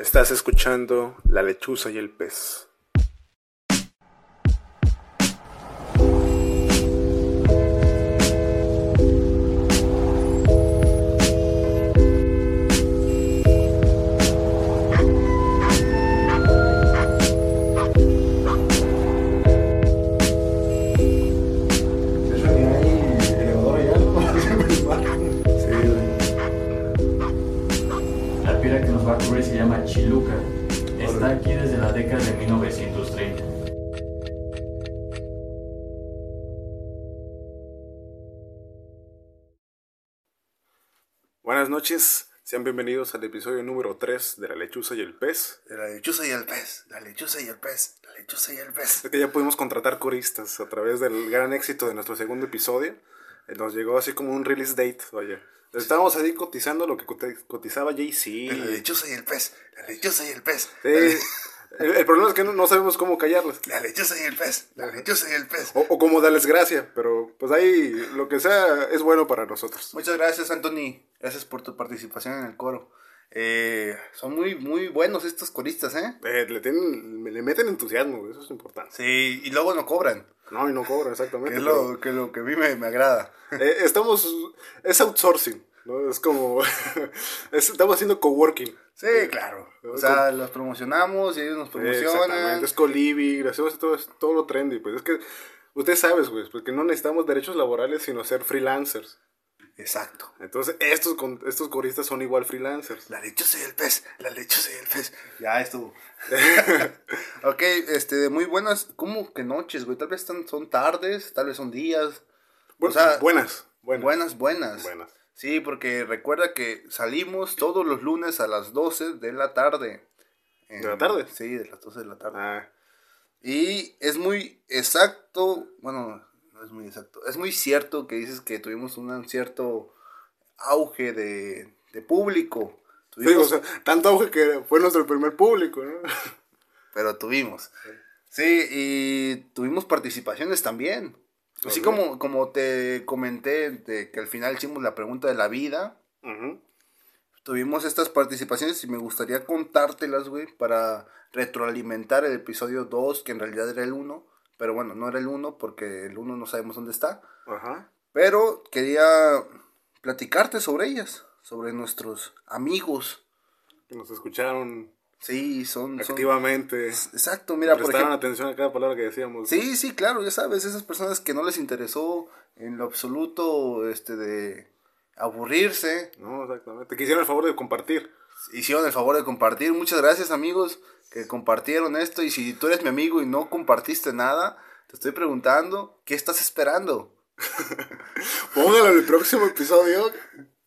Estás escuchando La lechuza y el pez. Noches, sean bienvenidos al episodio número 3 de La lechuza y el pez. De la lechuza y el pez, la lechuza y el pez, la lechuza y el pez. Es que ya pudimos contratar coristas a través del gran éxito de nuestro segundo episodio. Eh, Nos llegó así como un release date, vaya. Estábamos ahí cotizando lo que cotizaba Jay-Z. La lechuza y el pez, la lechuza y el pez. Sí, el, el problema es que no, no sabemos cómo callarlas. la lechuza y el pez, la lechuza y el pez. O, o cómo darles gracia, pero pues ahí lo que sea es bueno para nosotros. Muchas gracias, Anthony. Gracias por tu participación en el coro. Eh, son muy, muy buenos estos coristas, ¿eh? Eh, le, tienen, le meten entusiasmo, eso es importante. Sí, y luego no cobran. No, y no cobra Que exactamente. es pero- lo que, lo que a mí me, me agrada. Eh, estamos, es outsourcing, ¿no? Es como, es- estamos haciendo coworking. Sí, claro. O sea, los promocionamos y ellos nos promocionan. Exactamente, es Colibi, hacemos todo, todo lo trendy, pues es que, usted sabes, güey, pues que no necesitamos derechos laborales, sino ser freelancers. Exacto. Entonces, estos, estos coristas son igual freelancers. La lechuza y el pez, la lechuza y el pez. Ya estuvo. ok, este, muy buenas, ¿cómo que noches, güey? Tal vez son tardes, tal vez son días. Bueno, O sea, buenas, buenas. Buenas, buenas. Buenas. Sí, porque recuerda que salimos todos los lunes a las 12 de la tarde. ¿De la tarde? Sí, de las 12 de la tarde. Ah, Y es muy exacto, bueno, no es muy exacto, es muy cierto que dices que tuvimos un cierto auge de, de público. sí, o sea, tanto auge que fue nuestro primer público, ¿no? pero tuvimos. Sí, y tuvimos participaciones también. Así como, como te comenté de que al final hicimos la pregunta de la vida, Ujú. tuvimos estas participaciones y me gustaría contártelas, güey, para retroalimentar el episodio 2, que en realidad era el 1. Pero bueno, no era el 1 porque el 1 no sabemos dónde está. Ajá. Pero quería platicarte sobre ellas, sobre nuestros amigos. Que nos escucharon Sí, son... son- activamente. Exacto, mira, por ejemplo... atención a cada palabra que decíamos. Sí, sí, claro, ya sabes, esas personas que no les interesó en lo absoluto, este, de aburrirse, No, exactamente. Que hicieron el favor de compartir. hicieron el favor de compartir. Muchas gracias, amigos, que compartieron esto. Y si tú eres mi amigo y no compartiste nada, te estoy preguntando, ¿qué estás esperando? Póngalo en el próximo episodio.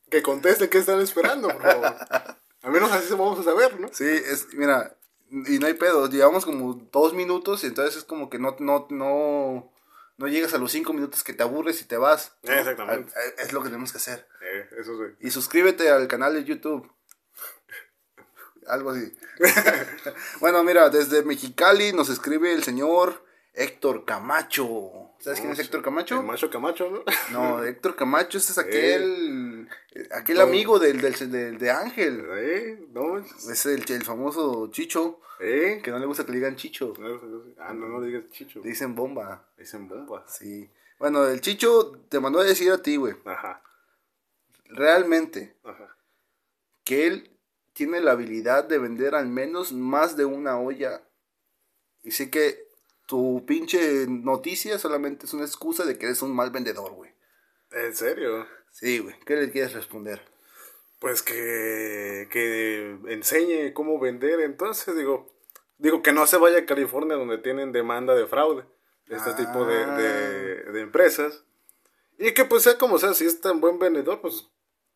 Que contesten qué están esperando, por favor. Al menos así se vamos a saber, ¿no? Sí, es, mira, y no hay pedo, llevamos como dos minutos y entonces es como que no, no, no, no llegas a los cinco minutos que te aburres y te vas. ¿no? Exactamente. Ah, Es lo que tenemos que hacer. Eh, eso sí. Y suscríbete al canal de YouTube. Algo así. bueno, mira, desde Mexicali nos escribe el señor Héctor Camacho. ¿Sabes quién es Héctor Camacho? El macho Camacho, ¿no? No, Héctor Camacho ese es aquel, aquel amigo del, del, del- de Ángel. Eh, no, Es el, el famoso Chicho, eh. que no le gusta que le digan Chicho. No, no, Ah, no, no le digas chicho. Le dicen bomba. Dicen bomba. Sí. Bueno, el Chicho te mandó a decir a ti, güey, Ajá, realmente, ajá. que él tiene la habilidad de vender al menos más de una olla. Y sé que tu pinche noticia solamente es una excusa de que eres un mal vendedor, güey. ¿En serio? Sí, güey. ¿Qué le quieres responder? Pues que, que enseñe cómo vender. Entonces, digo, digo que no se vaya a California donde tienen demanda de fraude. de Este Ah. tipo de, de, de empresas. Y que pues sea como sea, si es tan buen vendedor, pues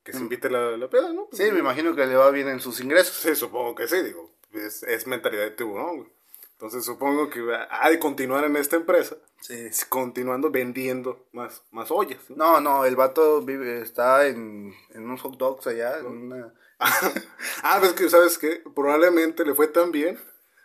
que se invite la, la peda, ¿no? Sí, me imagino que le va bien en sus ingresos. Sí, supongo que sí, digo, es, es mentalidad de tiburón, güey. Entonces supongo que ha de continuar en esta empresa, Sí. continuando vendiendo más, más ollas. ¿no? No, no, el vato vive, está en, en unos hot dogs allá, en una... ah, pues que sabes que probablemente le fue tan bien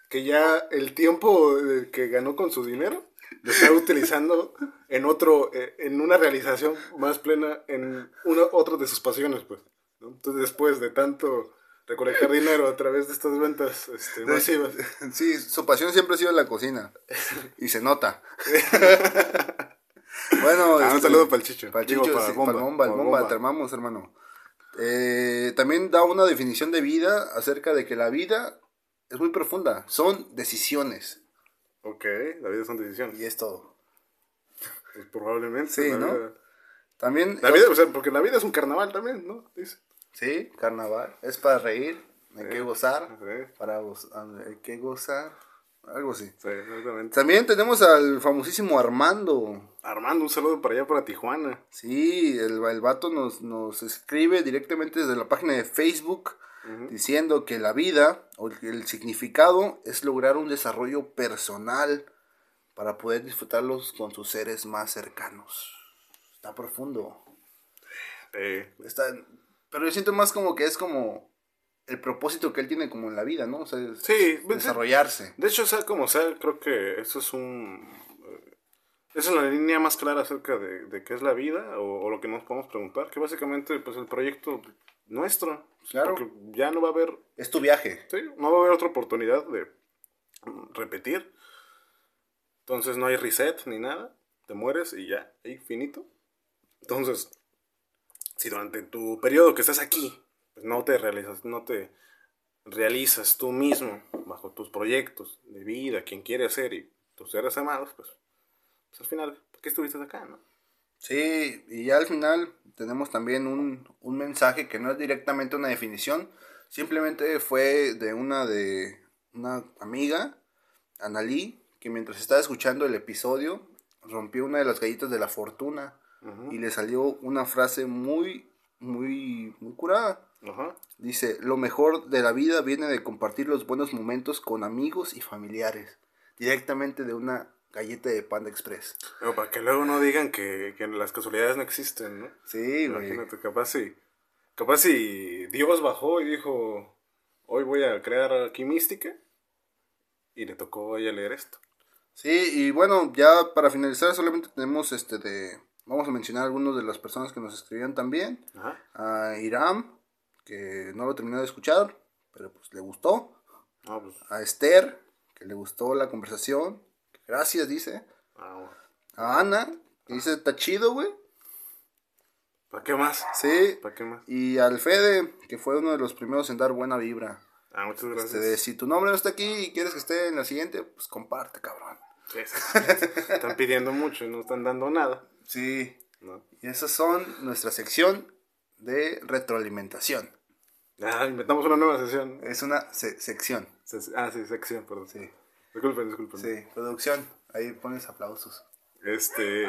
que ya el tiempo eh, que ganó con su dinero lo está utilizando en otro, eh, en una realización más plena en una otra de sus pasiones, pues. ¿no? Entonces después de tanto, recolectar dinero a través de estas ventas este, masivas. Sí, su pasión siempre ha sido la cocina. Y se nota. bueno, Ah, un este, saludo para el Chicho. Para el Digo, Chicho, para sí, el Bomba, para el bomba, te amamos, hermano. Eh, también da una definición de vida acerca de que la vida es muy profunda. Son decisiones. Ok, la vida son decisiones. Y es todo. Pues probablemente. Sí, ¿no? vida- También. La vida, o sea, porque la vida es un carnaval también, ¿no? Dice. Sí, carnaval. Es para reír, hay que gozar. Sí, Para gozar, hay que gozar. Algo así. sí, exactamente. También tenemos al famosísimo Armando. Armando, un saludo para allá, para Tijuana. Sí, el, el vato nos, nos escribe directamente desde la página de Facebook diciendo que la vida o el, el significado es lograr un desarrollo personal para poder disfrutarlos con sus seres más cercanos. Está profundo. Eh, Está, pero yo siento más como que es como el propósito que él tiene como en la vida, ¿no? O sea, Sí, desarrollarse. de hecho, sea como sea, creo que eso es un... eh, Esa es la línea más clara acerca de, de qué es la vida o, o lo que nos podemos preguntar, que básicamente pues el proyecto nuestro, Claro. porque ya no va a haber Es tu viaje. Sí, no va a haber otra oportunidad de repetir. Entonces no hay reset ni nada. Te mueres y ya, ahí finito. Entonces, si durante tu periodo que estás aquí, pues no te realizas, no te realizas tú mismo bajo tus proyectos de vida, quien quiere ser y tus seres amados, pues, pues al final, ¿por qué estuviste acá, no? Sí, y ya al final tenemos también un, un mensaje que no es directamente una definición, simplemente fue de una de una amiga, Analí, que mientras estaba escuchando el episodio rompió una de las galletas de la fortuna Y le salió una frase muy, muy, muy curada. Ajá. Dice, lo mejor de la vida viene de compartir los buenos momentos con amigos y familiares, directamente de una galleta de Panda Express. Pero para que luego no digan que, que las casualidades no existen, ¿no? Sí, güey. Imagínate, capaz si, capaz si Dios bajó y dijo, hoy voy a crear aquí mística, y le tocó a ella leer esto. Sí, y bueno, ya para finalizar solamente tenemos este de... Vamos a mencionar algunos de las personas que nos escribieron también. Ajá. A Iram, que no lo terminó de escuchar, pero pues le gustó. Pues, A Esther, que le gustó la conversación. Gracias, dice. ah, bueno. A Ana, que dice, está chido, güey. ¿Para qué más? Sí. ¿Para qué más? Y al Fede, que fue uno de los primeros en dar buena vibra. Ah, muchas Este, gracias. de, si tu nombre no está aquí y quieres que esté en la siguiente, pues comparte, cabrón. Sí, exactamente. están pidiendo mucho y no están dando nada. Sí. ¿no? Y esas son nuestra sección de retroalimentación. Ah, inventamos una nueva sesión. Es una se- sección. Se- Ah, sí, sección, perdón. Sí. Disculpen, disculpen. Sí, producción. Ahí pones aplausos. Este,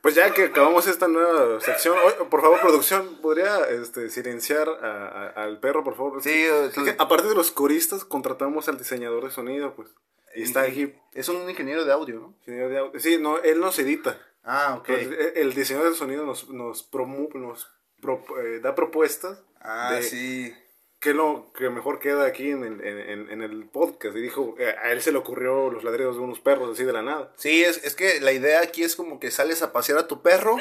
pues ya que acabamos esta nueva sección, por favor, producción, ¿podría este, silenciar a- a- al perro, por favor? Sí, que aparte de los coristas, contratamos al diseñador de sonido, pues. Y está aquí. Es un ingeniero de audio, ¿no? ingeniero de audio. Sí, no, él nos edita. Ah, ok. Entonces, el- diseñador de sonido nos, nos, promu- nos pro- eh, da propuestas Ah, de sí. qué es lo que mejor queda aquí en el, en, en- el podcast. Y dijo, eh, a él se le ocurrió los ladridos de unos perros así de la nada. Sí, es, es que la idea aquí es como que sales a pasear a tu perro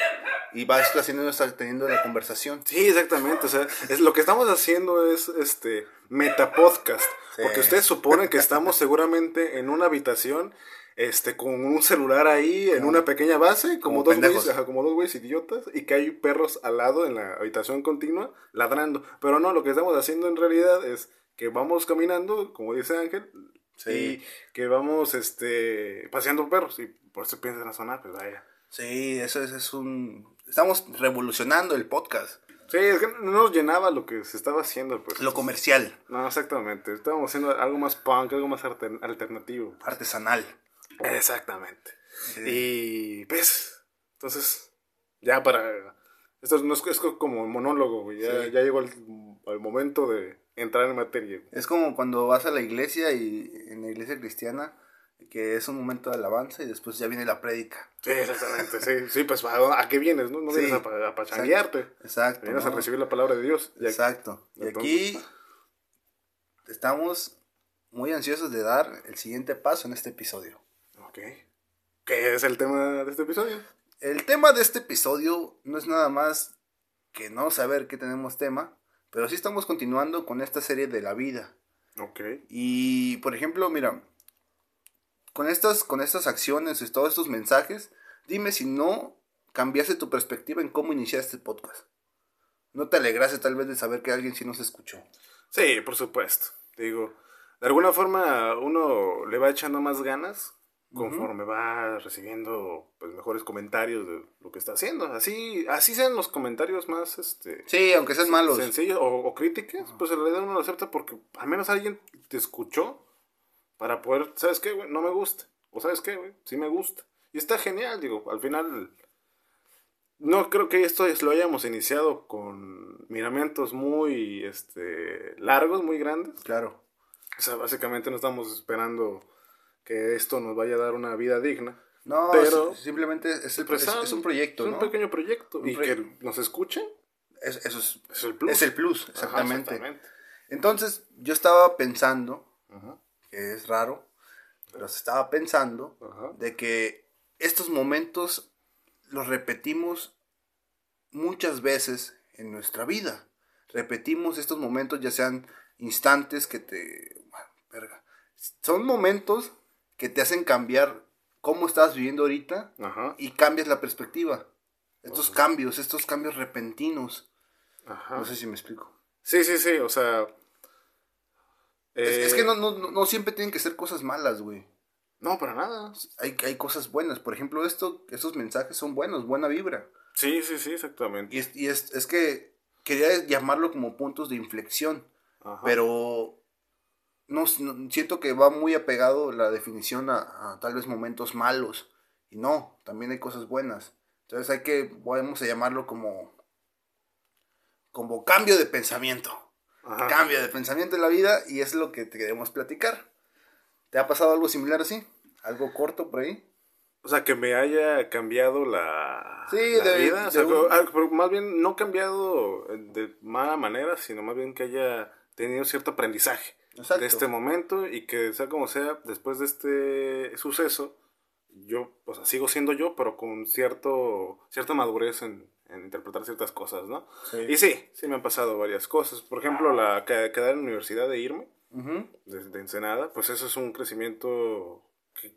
y vas haciendo, teniendo la conversación. Sí, exactamente. O sea, es, lo que estamos haciendo es este metapodcast. Sí. Porque ustedes suponen que estamos seguramente en una habitación este, con un celular ahí en una pequeña base, como, como dos güeyes, ajá, como dos güeyes idiotas, y que hay perros al lado en la habitación continua ladrando. Pero no, lo que estamos haciendo en realidad es que vamos caminando, como dice Ángel, Sí. y que vamos este, paseando perros. Y por eso piensan a sonar, pues vaya. Sí, eso es, es un... Estamos revolucionando el podcast. Sí, es que no nos llenaba lo que se estaba haciendo, pues. Lo comercial, No, exactamente. Estábamos haciendo algo más punk, algo más alter- alternativo. artesanal. Exactamente. Y pues, entonces, ya para... Esto no es, es como un monólogo, güey. Ya, Sí. ya llegó el, el momento de entrar en materia. güey. Es como cuando vas a la iglesia y en la iglesia cristiana, que es un momento de alabanza y después ya viene la prédica. Sí, exactamente. Sí, sí pues ¿a, qué vienes? No, no Sí. vienes a, a pachanguearte. Exacto. Vienes a recibir la palabra de Dios. Y aquí- Exacto. Y Entonces- aquí estamos muy ansiosos de dar el siguiente paso en este episodio. Ok. ¿Qué es el tema de este episodio? El tema de este episodio no es nada más que no saber que tenemos tema, Pero sí estamos continuando con esta serie de la vida. Ok. Y, por ejemplo, mira, con estas, con estas acciones y todos estos mensajes, dime si no cambiaste tu perspectiva en cómo iniciaste este podcast. ¿No te alegraste tal vez de saber que alguien sí nos escuchó? Sí, por supuesto. Te digo, de alguna forma uno le va echando más ganas conforme va recibiendo pues mejores comentarios de lo que está haciendo. Así, así sean los comentarios más este Sí, aunque sean malos. sencillos o, o críticas, pues en realidad uno lo acepta porque al menos alguien te escuchó para poder, ¿sabes qué, güey? No me gusta. O ¿sabes qué, güey? Sí me gusta. Y está genial, digo, al final no creo que esto es- lo hayamos iniciado con miramientos muy este largos, muy grandes. Claro. O sea, básicamente no estamos esperando que esto nos vaya a dar una vida digna. No, Pero- si- simplemente es, el- es- es un proyecto, Es ¿no? un pequeño proyecto. Un y que nos escuchen Es- eso es, es el plus. es el plus, Ajá, exactamente. exactamente. Entonces, yo estaba pensando, Ajá, que es raro, pero estaba pensando ajá. de que estos momentos los repetimos muchas veces en nuestra vida. Repetimos estos momentos, ya sean instantes que te... bueno, verga. Son momentos que te hacen cambiar cómo estás viviendo ahorita Ajá, y cambias la perspectiva. Estos cambios, estos cambios repentinos. ajá. No sé si me explico. Sí, sí, sí, o sea... Es, eh, es que no, no, no- no siempre tienen que ser cosas malas, güey. No, para nada. Hay, hay cosas buenas. Por ejemplo, esto, estos mensajes son buenos, buena vibra. Sí, sí, sí, exactamente. Y, es, y es, es que quería llamarlo como puntos de inflexión, Ajá. pero no, no- siento que va muy apegado la definición a, a tal vez momentos malos. Y no, también hay cosas buenas. Entonces hay que, a llamarlo como, como cambio de pensamiento. Ajá. Cambio de pensamiento en la vida y es lo que te queremos platicar. ¿Te ha pasado algo similar así? ¿Algo corto por ahí? O sea, que me haya cambiado la, Sí, la de- vida. O sea, de un- ah, pero más bien no cambiado de mala manera, sino más bien que haya tenido cierto aprendizaje Exacto. de este momento y que sea como sea, después de este suceso, yo, o sea, sigo siendo yo, pero con cierto, cierta madurez en, en interpretar ciertas cosas, ¿no? Sí. Y sí, sí me han pasado varias cosas. Por ejemplo, la que- quedar en la universidad de irme Ujú. desde Ensenada, pues eso es un crecimiento que,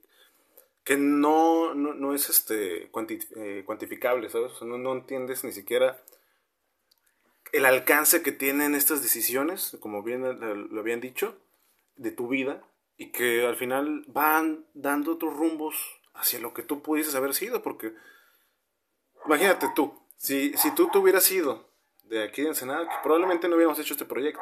que no, no, no es este cuanti- eh, cuantificable, ¿sabes? O sea, no, no entiendes ni siquiera el alcance que tienen estas decisiones, como bien lo habían dicho, de tu vida, y que al final van dando otros rumbos hacia lo que tú pudieses haber sido, porque imagínate tú, si, si tú te hubieras ido de aquí de Ensenada, que probablemente no hubiéramos hecho este proyecto,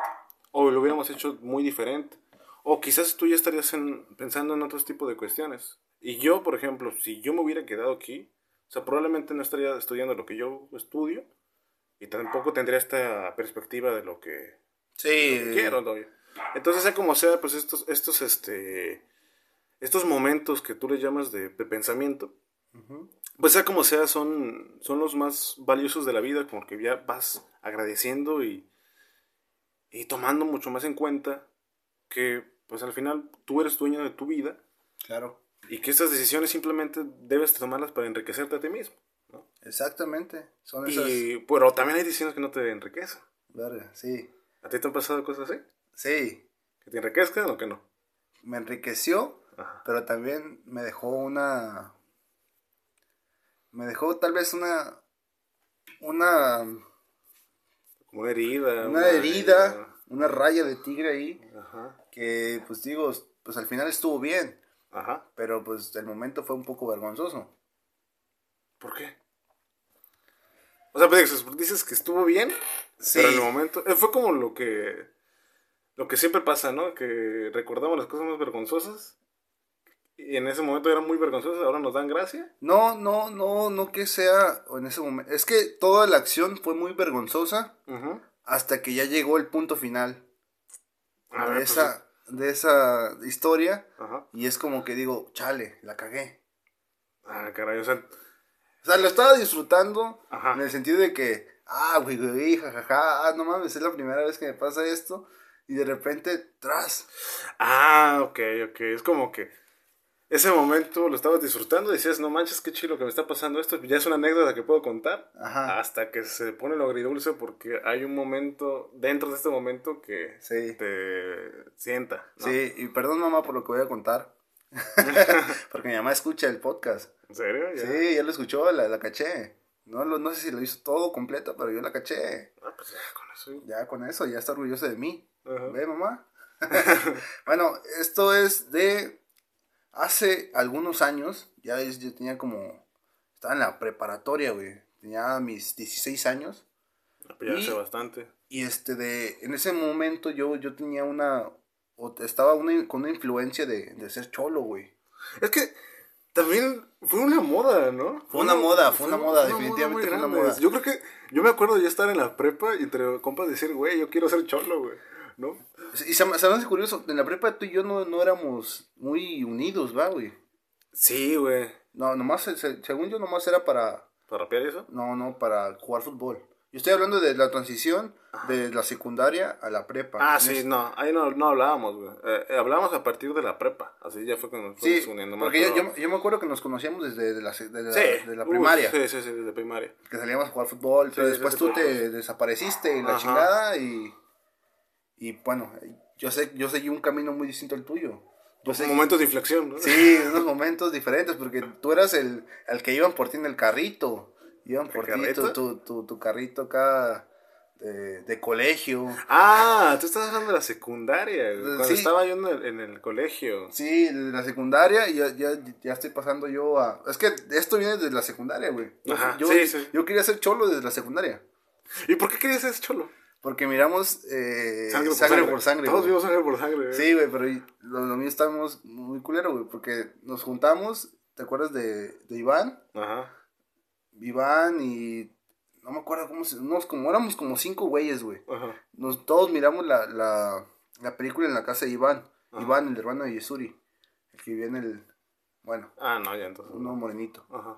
o lo hubiéramos hecho muy diferente, o quizás tú ya estarías en- pensando en otros tipos de cuestiones. Y yo, por ejemplo, si yo me hubiera quedado aquí, o sea, probablemente no estaría estudiando lo que yo estudio, y tampoco tendría esta perspectiva de lo que, Sí. lo que quiero, ¿no? Entonces, sea como sea, pues estos, estos, este, estos momentos que tú le llamas de, de pensamiento, pues sea como sea, son, son los más valiosos de la vida, como que ya vas agradeciendo y, y tomando mucho más en cuenta que, pues al final, tú eres dueño de tu vida Claro. y que estas decisiones simplemente debes tomarlas para enriquecerte a ti mismo. Exactamente. Son esas. Y, pero también hay decisiones que no te enriquecen. Verga, sí. ¿A ti te han pasado cosas así? Sí. ¿Que te enriquezcan o que no? Me enriqueció, Ajá. pero también me dejó una. Me dejó tal vez una. Una. Como una herida. Una herida, una raya de tigre ahí. Ajá. Que, pues digo, pues al final estuvo bien. Ajá. Pero pues el momento fue un poco vergonzoso. ¿Por qué? O sea, pues dices- que estuvo bien, Sí. pero en el momento... eh, fue como lo que... Lo que siempre pasa, ¿no? Que recordamos las cosas más vergonzosas. Y en ese momento eran muy vergonzosas, ahora nos dan gracia. No, no, no, no que sea en ese momento. Es que toda la acción fue muy vergonzosa Ujú. hasta que ya llegó el punto final A de, ver, pues, esa, de esa historia. Ajá. Y es como que digo, chale, la cagué. Ah, caray, o sea... O sea, lo estaba disfrutando Ajá. en el sentido de que, ah, güey, güey, jajaja, ah, no mames, es la primera vez que me pasa esto. Y de repente, tras. Ah, ok, ok. Es como que... ese momento lo estabas disfrutando, decías, no manches, qué chido que me está pasando esto, ya es una anécdota que puedo contar, Ajá. hasta que se pone lo agridulce porque hay un momento, dentro de este momento, que Sí. te sienta. ¿no? Sí, y perdón mamá por lo que voy a contar. Porque mi mamá escucha el podcast. ¿En serio? ¿Ya? Sí, ya lo escuchó, la, la caché. No, lo- no sé si lo hizo todo completo, pero yo la caché. Ah, pues ya, con eso. Ya con eso, ya está orgullosa de mí. Ajá. ¿Ve, mamá? bueno, esto es de hace algunos años. Ya es- yo tenía como. Estaba en la preparatoria, güey. Tenía mis 16 años. Ya hace bastante. Y este de. En ese momento yo, yo tenía una. O estaba una, con una influencia de, de ser cholo, güey. Es que también fue una moda, ¿no? Fue una moda, fue una moda, definitivamente muy fue una moda. Yo creo que, yo me acuerdo ya estar en la prepa y entre compas decir, güey, yo quiero ser cholo, güey, ¿no? Y se, me- hace curioso, en la prepa tú y yo no, no éramos muy unidos, ¿va, güey? Sí, güey. No, nomás, se- se- según yo, nomás era para, ¿Para rapear eso? no, no, para jugar fútbol. Yo estoy hablando de la transición de la secundaria a la prepa. Ah, sí, no, ahí no, no hablábamos, güey. Eh, eh, hablábamos a partir de la prepa, así ya fue cuando nos Sí, uniendo más. porque yo, yo, yo me acuerdo que nos conocíamos desde de la, se- de la, Sí, de la uy, primaria. sí, sí, sí, desde primaria. Que salíamos a jugar fútbol, pero después tú te desapareciste y la Ajá. chingada y... Y bueno, yo sé, yo seguí un camino muy distinto al tuyo. Yo seguí- Momentos de inflexión, ¿no? Sí, unos momentos diferentes, porque tú eras el, el que iban por ti en el carrito. Iban ¿El por ti, tu, tu, tu, tu carrito acá de, de colegio. Ah, tú estás hablando de la secundaria, güey, cuando Sí. estaba yo en el, en el colegio. Sí, de la secundaria y ya, ya, ya estoy pasando yo a... Es que esto viene de la secundaria, güey. Ajá, yo, sí, sí. yo quería ser cholo desde la secundaria. ¿Y por qué querías ser cholo? Porque miramos eh, sangre, por sangre. Todos vimos sangre por sangre. güey. Sí, güey, pero lo, lo mío estábamos muy culero, güey, porque nos juntamos, ¿te acuerdas de, de Iván? Ajá. Iván y no me acuerdo cómo se, nos, como éramos como cinco güeyes, güey. Ajá. Nos todos miramos la, la, la película en la casa de Iván. Ajá. Iván, el hermano de Yesuri, el que en el bueno, Ah, no, ya entonces. uno morenito. Ajá.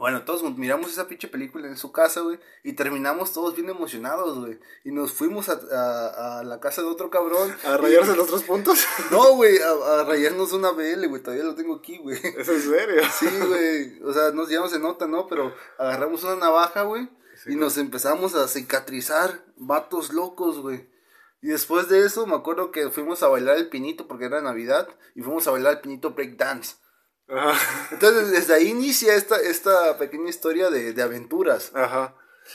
Bueno, todos miramos esa pinche película en su casa, güey, y terminamos todos bien emocionados, güey. Y nos fuimos a, a, a la casa de otro cabrón. ¿A rayarse los tres puntos? No, güey, a, a rayarnos una BL, güey, todavía lo tengo aquí, güey. ¿Es en serio? Sí, güey. O sea, no, ya no se nota, ¿no? Pero agarramos una navaja, güey. Sí, y nos empezamos a cicatrizar. Vatos locos, güey. Y después de eso, me acuerdo que fuimos a bailar el pinito porque era Navidad. Y fuimos a bailar el pinito breakdance. Ajá. Entonces, desde ahí inicia esta, esta pequeña historia de, de aventuras. Ajá.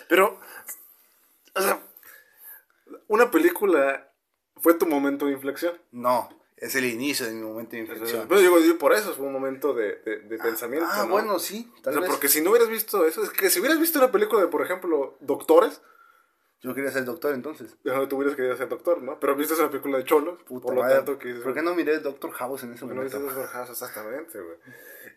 Pero, o sea, una película fue tu momento de inflexión. No, es el inicio de mi momento de inflexión. Pero digo, digo, por eso fue un momento de, de, de pensamiento. Ah, ¿no? bueno, sí, O sea, vez. porque si no hubieras visto eso, es que si hubieras visto una película de, por ejemplo, Doctores, Yo quería ser doctor entonces. no, tú hubieras querido ser doctor, ¿no? Pero viste una película de Cholos, Puta por lo tanto que ¿Por qué no miré Doctor House en ese ¿por qué no viste momento? Doctor House? Exactamente, güey.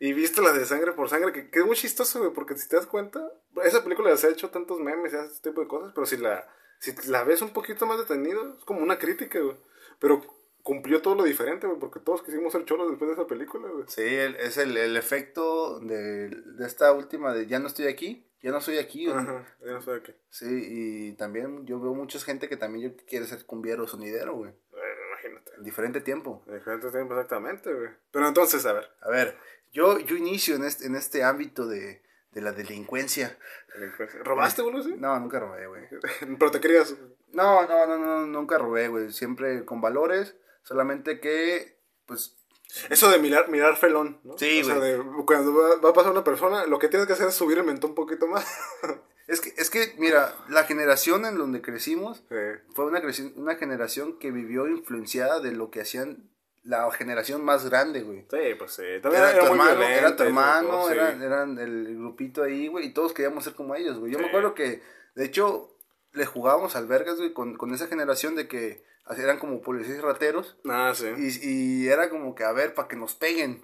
Y viste la de Sangre por Sangre, que, que es muy chistoso, güey, porque si te das cuenta, esa película se ha hecho tantos memes y hace este tipo de cosas, pero si la, si la ves un poquito más detenido, es como una crítica, güey. Pero cumplió todo lo diferente, güey, porque todos quisimos ser cholos después de esa película, güey. Sí, el- es el, el efecto de, de esta última de ya no estoy aquí, ya no estoy aquí. güey. Ajá, ya no de qué. Sí, y también yo veo mucha gente que también yo- quiere ser cumbiero o sonidero, güey. Bueno, imagínate. En diferente tiempo. En diferentes tiempos, exactamente, güey. Pero entonces, a ver, A ver, yo, yo inicio en este, en este ámbito de, de la delincuencia. delincuencia. ¿robaste, boludo, sí? No, nunca robé, güey. Pero te querías... No, no, no, no, nunca robé, güey. Siempre con valores, solamente que, pues, Eso de mirar, mirar felón, ¿no? Sí, O sea, de cuando va, va a pasar una persona, lo que tienes que hacer es subir el mentón un poquito más. es que, es que, mira, la generación en donde crecimos Sí. fue una, una generación que vivió influenciada de lo que hacían la generación más grande, güey. Sí, pues sí. También Era, era, tu muy hermano, era tu hermano, sí. eran, eran el grupito ahí, güey, y todos queríamos ser como ellos, güey. Yo me acuerdo que, de hecho, le jugábamos al Vergas, güey, con, con esa generación de que eran como policías rateros, Ah, sí. y, y era como que, a ver, para que nos peguen.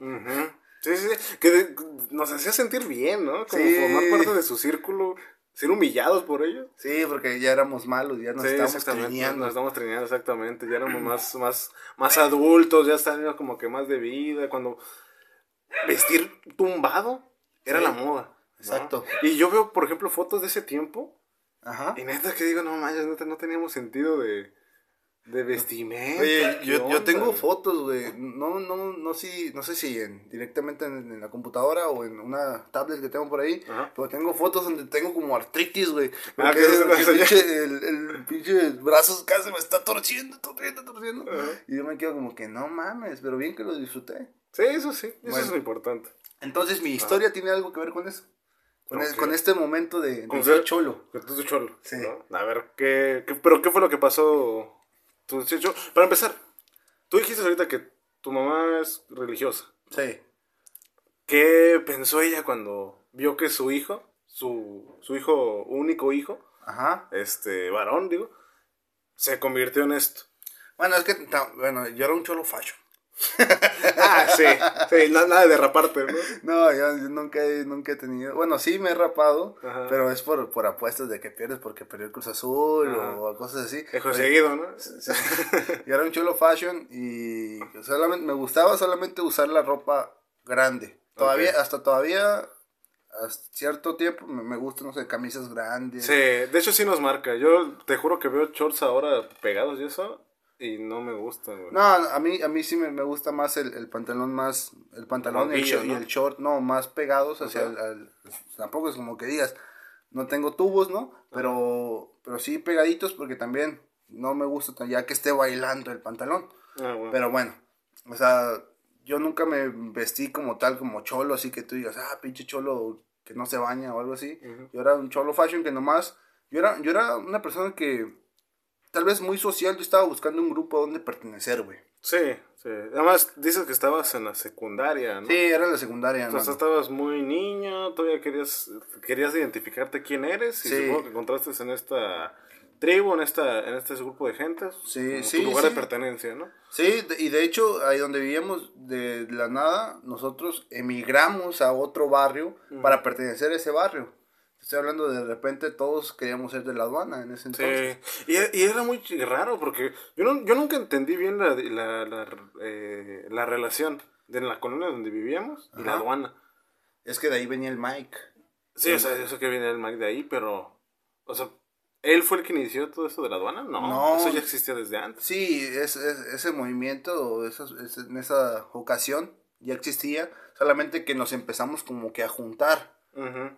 Sí, sí, sí. Que de- nos hacía sentir bien, ¿no? Como Sí. formar parte de su círculo, ser humillados por ellos. Sí, porque ya éramos malos, ya nos sí, estábamos trineando. Nos estamos treinando, exactamente. Ya éramos más, más, más adultos, ya estábamos como que más de vida. Cuando vestir tumbado era la moda. ¿no? Exacto. Y yo veo, por ejemplo, fotos de ese tiempo. Ajá. Y neta que digo, no manches, neta, no teníamos sentido de, De vestimenta. Oye, ¿qué yo, yo tengo fotos, güey. No, no, no, si, no sé si en- directamente en, en la computadora o en una tablet que tengo por ahí. Ajá. Pero tengo fotos donde tengo como artritis, güey. Ah, el, el, pinche brazo casi me está torciendo, torciendo, torciendo. Ajá. Y yo me quedo como que no mames, pero bien que lo disfruté. Sí, eso sí. Eso Bueno. es lo importante. Entonces mi historia tiene algo que ver con eso. Con, el- con este momento de, de Con ser cholo. Tú eres cholo. Sí. ¿no? A ver, ¿qué, qué- pero qué fue lo que pasó? Tú, sí, yo- para empezar, tú dijiste ahorita que tu mamá es religiosa. Sí. ¿Qué pensó ella cuando vio que su hijo, su, su hijo, único hijo, Ajá. este, varón, digo, se convirtió en esto? Bueno, es que, bueno, yo era un cholo fashion. Ah, sí, sí, na- nada de derraparte, ¿no? No, yo, yo nunca, he, nunca he tenido. Bueno, sí me he rapado, Ajá. pero es por, por apuestas de que pierdes porque perdió el Cruz Azul Ajá. o cosas así. Dejo Oye, seguido, ¿no? sí. Yo era un chulo fashion y solamente me gustaba solamente usar la ropa grande. Todavía, hasta todavía, hasta cierto tiempo me, me gustan, no sé, camisas grandes. Sí, de hecho sí nos marca. Yo te juro que veo shorts ahora pegados y eso, y no me gustan, güey. No, a mí, a mí sí me, me gusta más el, el pantalón más, el pantalón y el, y ¿no? el short, no, más pegados hacia Ajá. el, al- tampoco es como que digas, no tengo tubos, ¿no? Pero, pero sí pegaditos porque también no me gusta tan- ya que esté bailando el pantalón. Ah, bueno. Pero bueno, o sea, yo nunca me vestí como tal, como cholo, así que tú digas, ah, pinche cholo que no se baña o algo así. Yo era un cholo fashion que nomás, yo era, yo era una persona que tal vez muy social, yo estaba buscando un grupo a donde pertenecer, güey. Sí, sí. Además, dices que estabas en la secundaria, ¿no? Sí, era en la secundaria, O sea, hermano. estabas muy niño, todavía querías, querías identificarte quién eres y Sí. supongo que encontraste en esta tribu, en esta en este grupo de gente, Sí, como sí, tu lugar sí. de pertenencia, ¿no? Sí, y de hecho, ahí donde vivíamos de la nada, nosotros emigramos a otro barrio para pertenecer a ese barrio. Estoy hablando de, de repente todos queríamos ser de la aduana en ese entonces. Sí, y, y era muy raro porque yo, no, yo nunca entendí bien la, la, la, eh, la relación de la colonia donde vivíamos y la aduana. Es que de ahí venía el Mike. Sí, o sea, yo sé que viene el Mac de ahí, pero, o sea, ¿él fue el que inició todo esto de la aduana? No, No. eso ya existía desde antes. Sí, es, es- ese movimiento, o esos- ese- en esa ocasión ya existía, solamente que nos empezamos como que a juntar.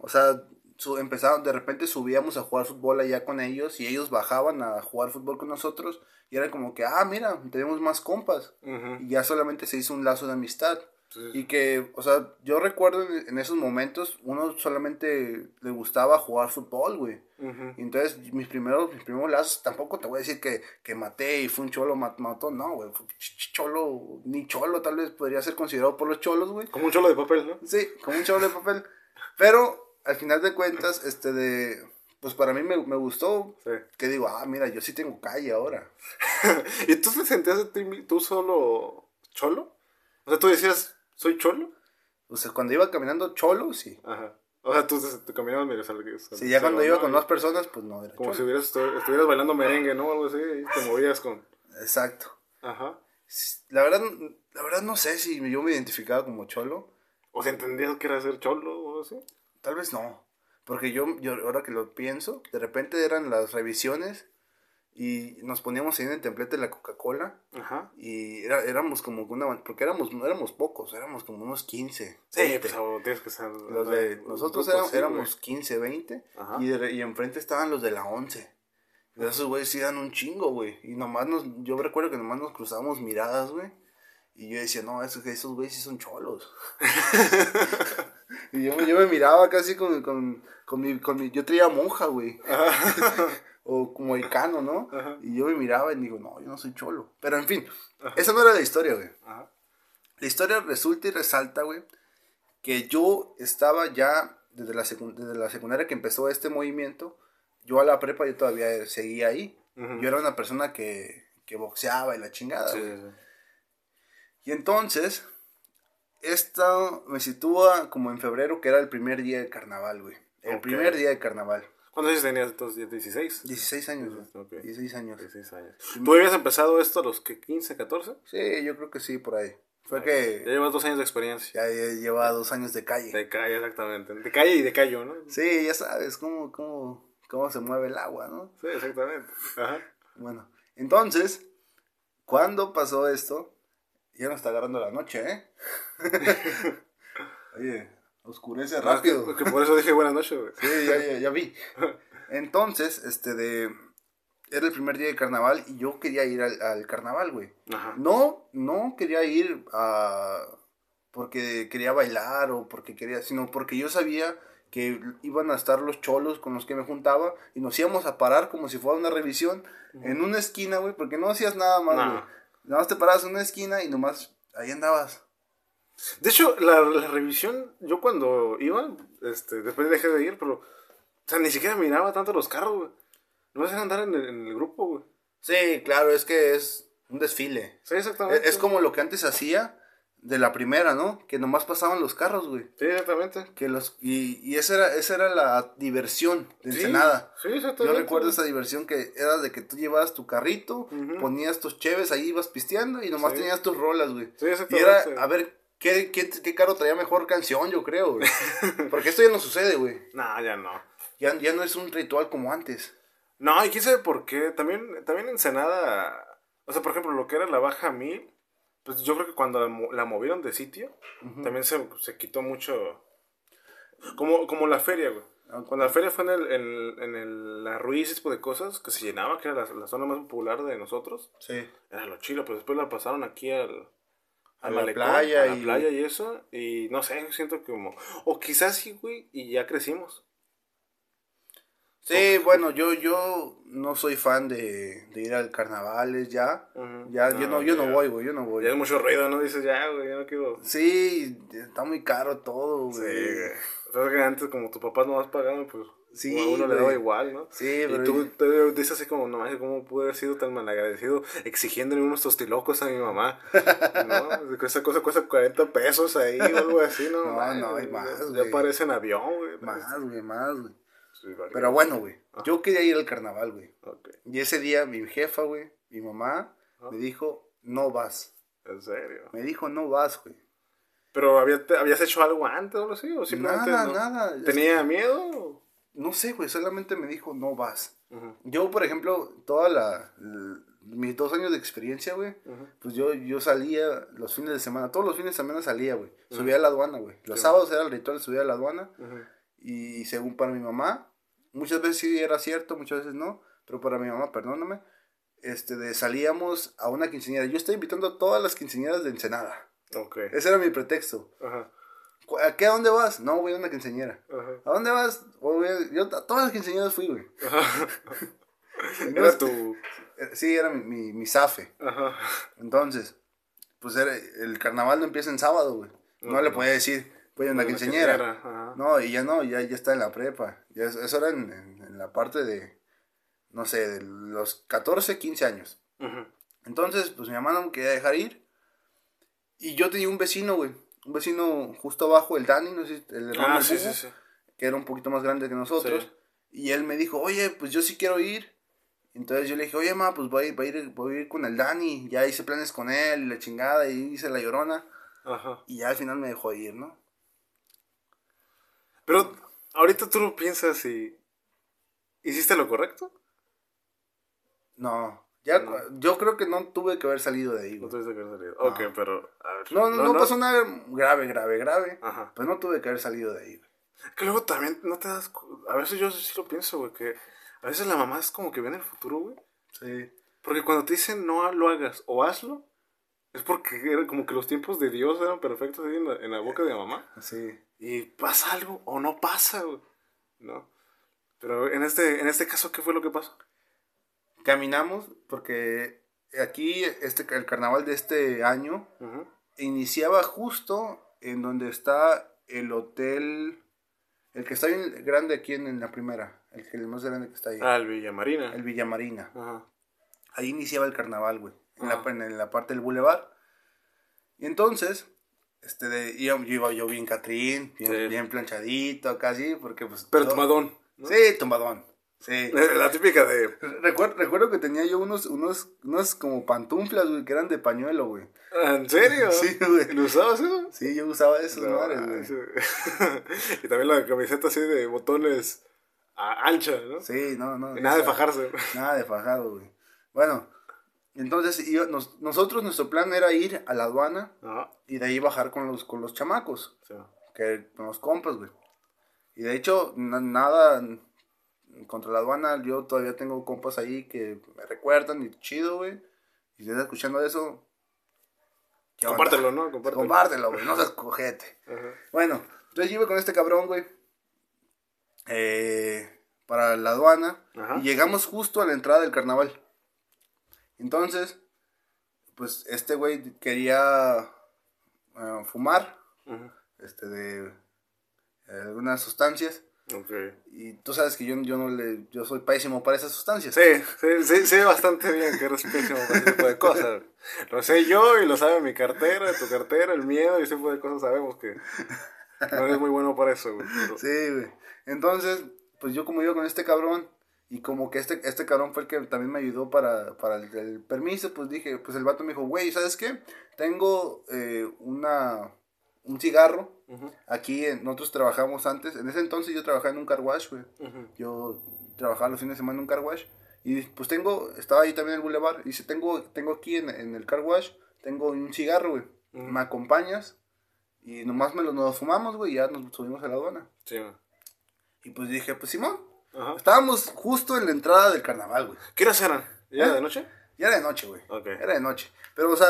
O sea, su, empezaron, de repente subíamos a jugar fútbol allá con ellos y ellos bajaban a jugar fútbol con nosotros y era como que, ah, mira, tenemos más compas. Ujú. Y ya solamente se hizo un lazo de amistad. Sí. Y que, o sea, yo recuerdo en, en esos momentos, uno solamente le gustaba jugar fútbol, güey. Ujú. Y entonces mis primeros, mis primeros lazos, tampoco te voy a decir que, que maté y fue un cholo mat- mató, no, güey. fue ch- ch- Cholo, ni cholo, tal vez podría ser considerado por los cholos, güey. Como un cholo de papel, ¿no? Sí, como un cholo de papel. Pero al final de cuentas, este de. Pues para mí me, me gustó. Sí. Que digo, ah, mira, yo sí tengo calle ahora. ¿Y tú te sentías a ti mi- tú solo cholo? O sea, tú decías, ¿soy cholo? O sea, cuando iba caminando cholo, sí. Ajá. O sea, tú caminabas medio sal- sal- Sí, ya cuando iba ¿no? con más personas, pues no era Como si hubieras, estu- estuvieras bailando merengue, ¿no? Algo así, y te movías con... Exacto. Ajá. La verdad, la verdad no sé si yo me identificaba como cholo. O sea, ¿entendías que era ser cholo o así? Tal vez no. Porque yo, yo ahora que lo pienso, de repente eran las revisiones y nos poníamos ahí en el templete de la Coca-Cola Ajá. y era, éramos como una... Porque éramos, éramos pocos, éramos como unos 15. Sí, 20. pues o tienes que ser... Los de, nosotros éramos, así, éramos 15, 20 Ajá. y, de- y enfrente estaban los de la 11. Y esos güeyes sí dan un chingo, güey. Y nomás nos, yo recuerdo que nomás nos cruzábamos miradas, güey. Y yo decía, no, esos, esos güeyes sí son cholos. y yo, yo me miraba casi con, con, con, mi, con mi, yo traía monja, güey. o como cano, ¿no? Ajá. Y yo me miraba y digo, no, yo no soy cholo. Pero en fin, esa no era la historia, güey. Ajá. La historia resulta y resalta, güey, que yo estaba ya desde la, desde la secundaria que empezó este movimiento, yo a la prepa yo todavía seguía ahí. Yo era una persona que, que boxeaba y la chingada, Sí, güey. sí. Y entonces, esta me sitúa como en febrero, que era el primer día del carnaval, güey. El primer día del carnaval. ¿Cuántos años tenías entonces? ¿16? 16 años, güey. Ok. 16 años. 16 años. ¿Tú habías empezado esto a los que 15, 14? Sí, yo creo que sí, por ahí. Fue Ya que llevas dos años de experiencia. ya lleva dos años de calle. De calle, exactamente. De calle y de callo, ¿no? Sí, ya sabes cómo, cómo, cómo se mueve el agua, ¿no? Sí, exactamente. Ajá. Bueno, entonces, cuando pasó esto, ya nos está agarrando la noche, ¿eh? Oye, oscurece rápido. Que, que por eso dije buenas noches, güey. Sí, ya, ya, ya vi. Entonces, este de... Era el primer día de carnaval y yo quería ir al, al carnaval, güey. Ajá. No, no quería ir a... porque quería bailar o porque quería... Sino porque yo sabía que iban a estar los cholos con los que me juntaba y nos íbamos a parar como si fuera una revisión en una esquina, güey, porque no hacías nada más, güey. Nada más te parabas en una esquina y nomás ahí andabas. De hecho, la, la revisión, yo cuando iba, este, después dejé de ir, pero, o sea, ni siquiera miraba tanto los carros, güey. No me hacían andar en el, en el grupo, güey. Sí, claro, es que es un desfile. Sí, exactamente. Es, es como lo que antes hacía de la primera, ¿no? Que nomás pasaban los carros, güey. Sí, exactamente. Que los, y, y esa, era, esa era la diversión de Sí, Ensenada. Sí, Yo exactamente. recuerdo esa diversión que era de que tú llevabas tu carrito, ponías tus cheves, ahí ibas pisteando y nomás Sí. tenías tus rolas, güey. Sí, Y exactamente. era, a ver, ¿qué, qué, qué carro traía mejor canción, yo creo, güey. Porque esto ya no sucede, güey. No, ya no. Ya, ya no es un ritual como antes. No, y quién sabe por qué. También, también Ensenada, o sea, por ejemplo, lo que era la Baja 1000, pues yo creo que cuando la, la movieron de sitio, también se, se quitó mucho. Como, como la feria, güey. Ah, Cuando la feria fue en, el, en, en el- la Ruiz, tipo de cosas, que se llenaba, que era la, la zona más popular de nosotros, Sí. era lo chilo, pero después la pasaron aquí al, A la malecón, playa a la y- playa y eso, y no sé, siento que como, o quizás sí, güey, y ya crecimos. Sí, bueno, yo, yo no soy fan de, de ir al carnavales ya. Ujú. Ya, yo no, yo no voy, güey, yo no voy. Ya es mucho ruido, ¿no? Dices, ya, güey, ya no quiero... Sí, está muy caro todo, Sí, güey. güey. O sea, que antes como tus papás no vas pagando, pues Sí, a uno le güey. daba igual, ¿no? Sí, y pero tú yo- te dices así como, no manches, ¿cómo pude haber sido tan malagradecido exigiéndole unos tostilocos a mi mamá? ¿No? Esa cosa cuesta 40 pesos ahí o algo así, ¿no? No, no, hay más, Ya güey. parece en avión, güey. Más, güey, más, güey. Pero bueno, güey, Ah. yo quería ir al carnaval, güey. Y ese día mi jefa, güey, mi mamá, Ah. me dijo, no vas. en serio. Me dijo, no vas, güey. ¿Pero había, te- habías hecho algo antes o algo así? ¿O simplemente Nada, no? nada. ¿Tenía miedo? No sé, güey, solamente me dijo, no vas. Yo, por ejemplo, toda la, l- mis dos años de experiencia, güey, pues yo, yo salía los fines de semana, todos los fines de semana salía, güey. Subía a la aduana, güey. Los Sí. sábados era el ritual de subir a la aduana. Ujú. Y según para mi mamá, muchas veces sí era cierto, muchas veces no, pero para mi mamá, perdóname, este, de, salíamos a una quinceañera. Yo estoy invitando a todas las quinceañeras de Ensenada. Ok. Ese era mi pretexto. Ajá, ¿Cu- ¿A qué? ¿A dónde vas? No, voy a una quinceañera. ajá. ¿A dónde vas? Voy a- Yo a todas las quinceañeras fui, güey. No Era tu... eh, Sí, era mi, mi, mi zafe. Ajá. Entonces, pues era, el carnaval no empieza en sábado, güey. No Ujú. le podía decir, voy a una Una quinceañera. quinceañera, ajá. No, y ya no, ya, ya está en la prepa. Ya es- eso era en, en- en la parte de, no sé, de los 14, 15 años. Entonces, pues mi mamá no me quería dejar ir. Y yo tenía un vecino, güey. Un vecino justo abajo, el Dani, no sé, el hermano Ah, sí, sí, sí. que era un poquito más grande que nosotros. Y él me dijo, oye, pues yo sí quiero ir. Entonces yo le dije, oye, ma, pues voy a ir, voy a ir, voy a ir con el Dani. Ya hice planes con él la chingada y hice la llorona. Ajá. Y ya al final me dejó ir, ¿no? Pero ahorita tú lo piensas y... ¿Hiciste lo correcto? No, ya, No. yo creo que no tuve que haber salido de ahí, No güey. tuviste que haber salido. Ok, No. pero... A ver. No, no, no, pasó nada grave, grave, grave. Ajá. Pero no tuve que haber salido de ahí, güey. Que luego también no te das... A veces yo sí lo pienso, güey, que... A veces la mamá es como que ve en el futuro, güey. Sí. Porque cuando te dicen no lo hagas o hazlo, es porque era como que los tiempos de Dios eran perfectos ahí en la, en la boca de la mamá. Sí. Y pasa algo o no pasa, güey. ¿No? Pero en este, en este caso, ¿qué fue lo que pasó? Caminamos porque aquí este, el carnaval de este año iniciaba justo en donde está el hotel, el que está bien grande aquí en, en la primera, el que el más grande que está ahí, Ah, el Villamarina. el Villamarina. Ajá. Ahí iniciaba el carnaval, güey, en, la, en la parte del bulevar. Y entonces, este, de, yo iba yo bien Catrín, bien, Sí. bien planchadito, casi, porque pues... Pero yo- tomadón. ¿no? Sí, tumbadón. Sí. La típica de... Recuerdo, recuerdo que tenía yo unos, unos, unos como pantuflas, güey, que eran de pañuelo, güey. "Ah, ¿En serio? Sí, güey. ¿Lo usabas eso? Sí, yo usaba esos No, güey. sí. y también la camiseta así de botones ancha, ¿no? Sí, no, no. Y nada de fajarse. Nada de fajado, güey. Bueno, Entonces, yo- nos- nosotros, nuestro plan era ir a la aduana Ajá. y de ahí bajar con los, con los chamacos, Sí. que con los compas, güey. Y de hecho, na- nada contra la aduana, yo todavía tengo compas ahí que me recuerdan y chido, güey. Y si estás escuchando eso. Compártelo, ¿no? Compártelo. Compártelo, güey, no seas cojete. Ajá. Bueno, entonces yo iba con este cabrón, güey, eh, para la aduana. Ajá. Y llegamos justo a la entrada del carnaval. Entonces, pues este güey quería eh, fumar, Ujú. este, de algunas sustancias. Ok. Y tú sabes que yo, yo no le, yo soy pésimo para esas sustancias. Sí, sí, sí, sé bastante bien que eres pésimo para ese tipo de cosas. Lo sé yo y lo sabe mi cartera, tu cartera, el miedo y ese tipo de cosas sabemos que no eres muy bueno para eso, güey. pero- Sí, güey. Entonces, pues yo como iba con este cabrón y como que este, este cabrón fue el que también me ayudó para, para el, el permiso, pues dije, pues el vato me dijo, güey, ¿sabes qué? Tengo eh, una, un cigarro. Aquí en- nosotros trabajamos antes, en ese entonces yo trabajaba en un car wash, güey. ujú. Yo trabajaba los fines de semana en un car wash. Y pues tengo, estaba ahí también en el boulevard. Y dice, tengo, tengo aquí en, en el car wash, tengo un cigarro, güey. Ujú. ¿Me acompañas? Y nomás me lo nos fumamos, güey, y ya nos subimos a la aduana. Sí. Y pues dije, pues Simón, Ajá. estábamos justo en la entrada del carnaval, güey. ¿Qué horas eran? ¿Ya ¿Eh? de noche? Ya era de noche, güey. Ok. Era de noche. Pero, o sea,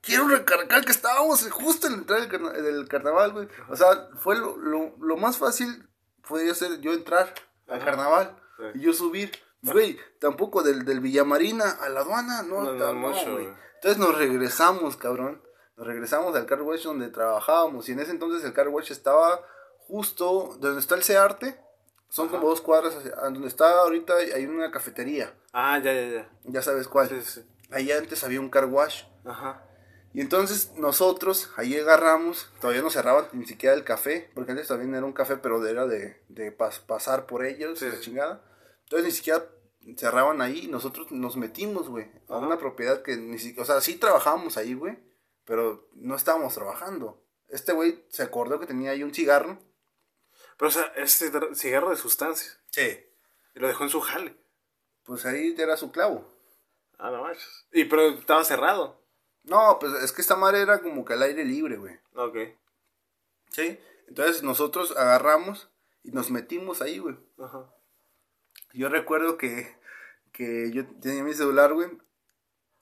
quiero recargar que estábamos justo en la entrada del, carna- del carnaval, güey. O sea, fue lo, lo, lo más fácil, podría ser yo entrar al carnaval Sí. y yo subir. Güey, tampoco del, del Villamarina a la aduana, no, No, no, no, mucho, güey. güey. Entonces nos regresamos, cabrón. Nos regresamos al car wash donde trabajábamos. Y en ese entonces el car wash estaba justo donde está el Searte. Son Ajá. como dos cuadras hacia- donde está ahorita hay una cafetería. Ah, ya, ya, ya. Ya sabes cuál. Sí, sí. Ahí antes había un car wash. Ajá. Y entonces nosotros ahí agarramos, todavía no cerraban ni siquiera el café, porque antes también era un café, pero era de, de pas- pasar por ellos, Sí. la chingada. Entonces ni siquiera cerraban ahí y nosotros nos metimos, güey, a Ajá. una propiedad que ni siquiera, o sea, sí trabajábamos ahí, güey, pero no estábamos trabajando. Este güey se acordó que tenía ahí un cigarro. Pero, o sea, este cigarro de sustancia. Sí. Y lo dejó en su jale. Pues ahí era su clavo. Ah, no manches. Y pero estaba cerrado. No, pues es que esta madre era como que al aire libre, güey. Ok. Sí. Entonces nosotros agarramos y nos metimos ahí, güey. Ajá. Yo recuerdo que, que yo tenía mi celular, güey.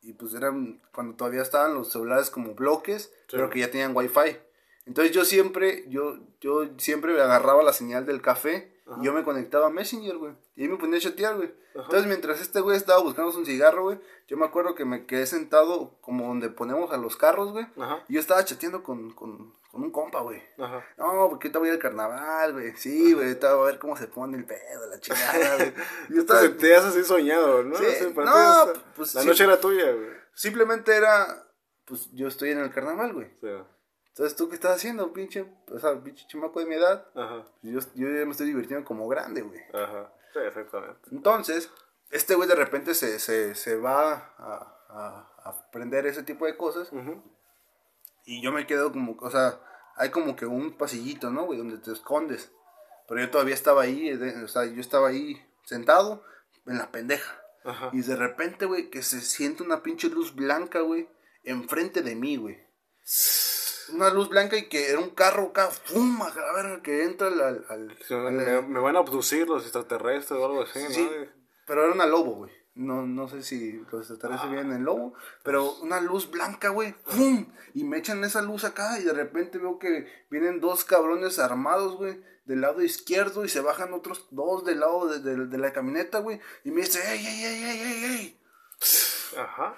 Y pues eran cuando todavía estaban los celulares como bloques, pero que ya tenían wifi. Entonces yo siempre, yo, yo siempre agarraba la señal del café y yo me conectaba a Messenger, güey. Y ahí me ponía a chatear, güey. Entonces mientras este güey estaba buscando un cigarro, güey, yo me acuerdo que me quedé sentado como donde ponemos a los carros, güey. Y yo estaba chateando con, con, con un compa, güey. Ajá. No, porque ahorita voy al carnaval, güey. Sí, güey, ahorita voy a ver cómo se pone el pedo, la chingada, güey. Yo estaba, Entonces te has así soñado, ¿no? Sí, para no, pues, La sí. noche era tuya, güey. simplemente era, pues yo estoy en el carnaval, güey. Sea, Entonces, ¿tú qué estás haciendo, pinche? O sea, pinche chamaco de mi edad. ajá. Yo, yo ya me estoy divirtiendo como grande, güey. Ajá. Sí, exactamente. Entonces, este güey de repente se, se, se va a, a, a aprender ese tipo de cosas. Ujú. Y yo me quedo como, o sea, hay como que un pasillito, ¿no, güey? Donde te escondes. Pero yo todavía estaba ahí, de- o sea, yo estaba ahí sentado en la pendeja. Ajá. Y de repente, güey, que se siente una pinche luz blanca, güey, enfrente de mí, güey. Una luz blanca y que era un carro acá, ¡fum! A verga, que entra al... al- al- Sí, al- me, me van a abducir los extraterrestres o algo así, Sí, ¿no? pero era una lobo, güey. No, no sé si los extraterrestres vienen en lobo, pero una luz blanca, güey. ¡Pum! Y me echan esa luz acá y de repente veo que vienen dos cabrones armados, güey, del lado izquierdo y se bajan otros dos del lado de, de- de la camioneta, güey. Y me dice, ¡ey, ey, ey, ey, ey, ey! Ajá.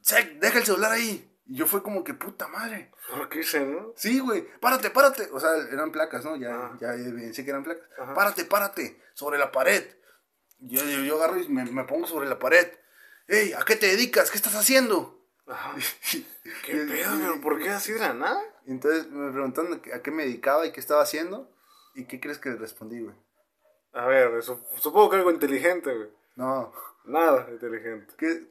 Sec, deja el celular ahí. Y yo fue como que, puta madre. ¿Por qué hice, no? Sí, güey, párate, párate. O sea, eran placas, ¿no? Ya, Ah. ya evidencié que eran placas. Ajá. Párate, párate, sobre la pared. Yo, yo, yo agarro y me, me pongo sobre la pared. Ey, ¿a qué te dedicas? ¿Qué estás haciendo? Ajá. ¿Qué pedo, pero por qué así de la nada? Entonces me preguntaron a qué- me dedicaba y qué estaba haciendo. ¿Y qué crees que le respondí, güey? A ver, su- supongo que algo inteligente, güey. No. Nada inteligente. ¿Qué?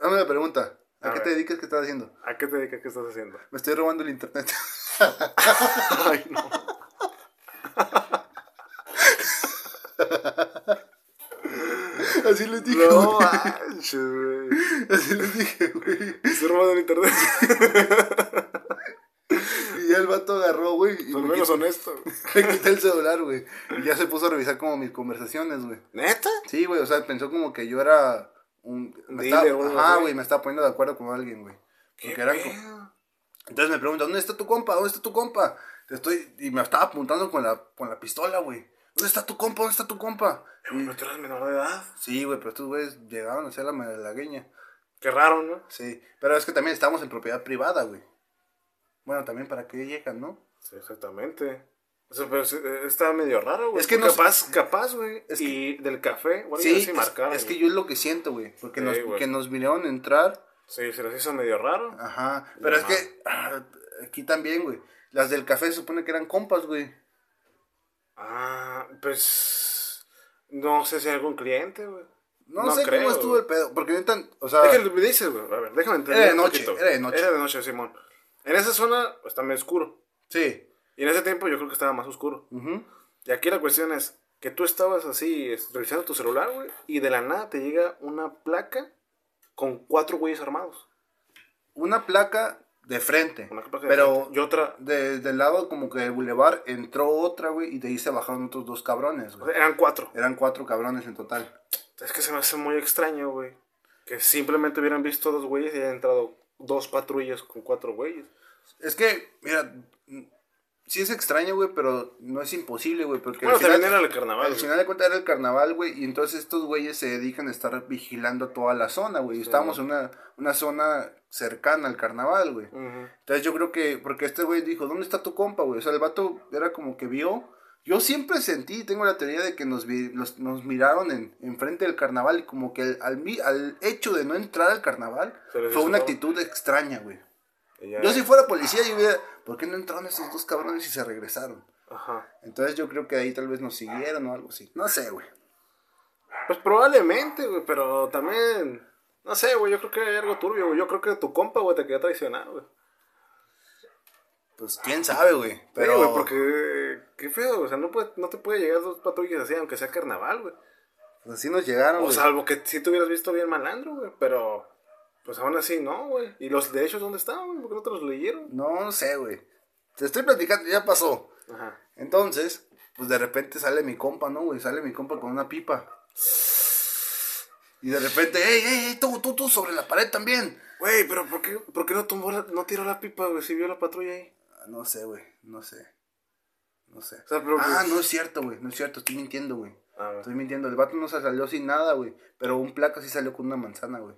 Hazme la pregunta. ¿A, A qué ver. te dedicas? ¿Qué estás haciendo? ¿A qué te dedicas? ¿Qué estás haciendo? Me estoy robando el internet. Ay, no. Así les dije, No güey. manches, güey. Así les dije, güey. Se robado en internet. Y ya el vato agarró, güey. Y Son me menos quitó, honesto. me quité el celular, güey. Y ya se puso a revisar como mis conversaciones, güey. ¿Neta? Sí, güey, o sea, pensó como que yo era un... Me Dealer estaba- ajá, güey, me estaba poniendo de acuerdo con alguien, güey. ¿Qué Porque eran? Entonces me pregunta, ¿dónde está tu compa? ¿Dónde está tu compa? Te estoy... Y me estaba apuntando con la, con la pistola, güey. ¿Dónde está tu compa? ¿Dónde está tu compa? Pero tú eras menor de edad. Sí, güey, pero estos güeyes llegaron a hacer la malagueña. Qué raro, ¿no? Sí, pero es que también estamos en propiedad privada, güey. Bueno, también para que llegan, ¿no? Sí, exactamente. O sea, pero eh, está medio raro, güey. Es que no- capaz, capaz, güey. es y del café, bueno, Sí, es, es que güey. yo es lo que siento, güey. Porque Sí, nos, güey. que nos vinieron a entrar. Sí, se les hizo medio raro. Ajá. Pero es que ah, aquí también, güey. Las del café se supone que eran compas, güey. Ah, pues. No sé si hay algún cliente, güey. No, sé cómo estuvo güey. el pedo. Porque neta, o sea. Es que me dices, güey. A ver, déjame entender. Era de noche, era de noche. Era de noche, Simón. En esa zona pues, está medio oscuro. Sí. Y en ese tiempo yo creo que estaba más oscuro. Y aquí la cuestión es que tú estabas así, revisando tu celular, güey, y de la nada te llega una placa con cuatro güeyes armados. Una placa de frente. Una placa de pero frente. Y otra, de- del lado como que del bulevar entró otra, güey. Y de ahí se bajaron otros dos cabrones, güey. eran cuatro. Eran cuatro cabrones en total. Es que se me hace muy extraño, güey. Que simplemente hubieran visto dos güeyes y hayan entrado dos patrullas con cuatro güeyes. Es que, mira, sí es extraño, güey, pero no es imposible, güey, porque Bueno, al final, también era el carnaval, al final de cuentas era el carnaval, güey, y entonces estos güeyes se dedican a estar vigilando toda la zona, güey, y estábamos en una, una zona cercana al carnaval, güey. Entonces yo creo que, porque este güey dijo, ¿dónde está tu compa, güey? O sea, el vato era como que vio. Yo siempre sentí, tengo la teoría de que nos, vi- nos, nos miraron en, enfrente del carnaval y como que al, al hecho de no entrar al carnaval fue una actitud extraña, güey. Yo si fuera policía, yo hubiera, ¿por qué no entraron estos dos cabrones y se regresaron? Ajá. Entonces yo creo que ahí tal vez nos siguieron o algo así. No sé, güey. Pues probablemente, güey, pero también... No sé, güey, yo creo que hay algo turbio, güey. Yo creo que tu compa, güey, te quería traicionar, güey. Pues quién sabe, güey. Pero, güey, porque... Qué feo, o sea, no, puede, no te puede llegar dos patrullas así, aunque sea carnaval, güey. pues así nos llegaron, O salvo que sí te hubieras visto bien malandro, güey, pero... Pues aún así, no, güey. ¿Y los derechos dónde estaban, güey? ¿Por qué no te los leyeron? No, no sé, güey. Te estoy platicando, ya pasó. Ajá. Entonces, pues de repente sale mi compa, ¿no, güey? Sale mi compa con una pipa. Y de repente, ¡ey, ey, ey! Tú, tú, tú, sobre la pared también. Güey, pero ¿por qué, por qué no tumbó la, no tiró la pipa, güey, si vio la patrulla ahí? Ah, No sé, güey, no sé. No sé. O sea, pero... Ah, pues- no es cierto, güey, no es cierto, estoy mintiendo, güey. A ver. Estoy mintiendo, el vato no se salió sin nada, güey. Pero un placa sí salió con una manzana, güey.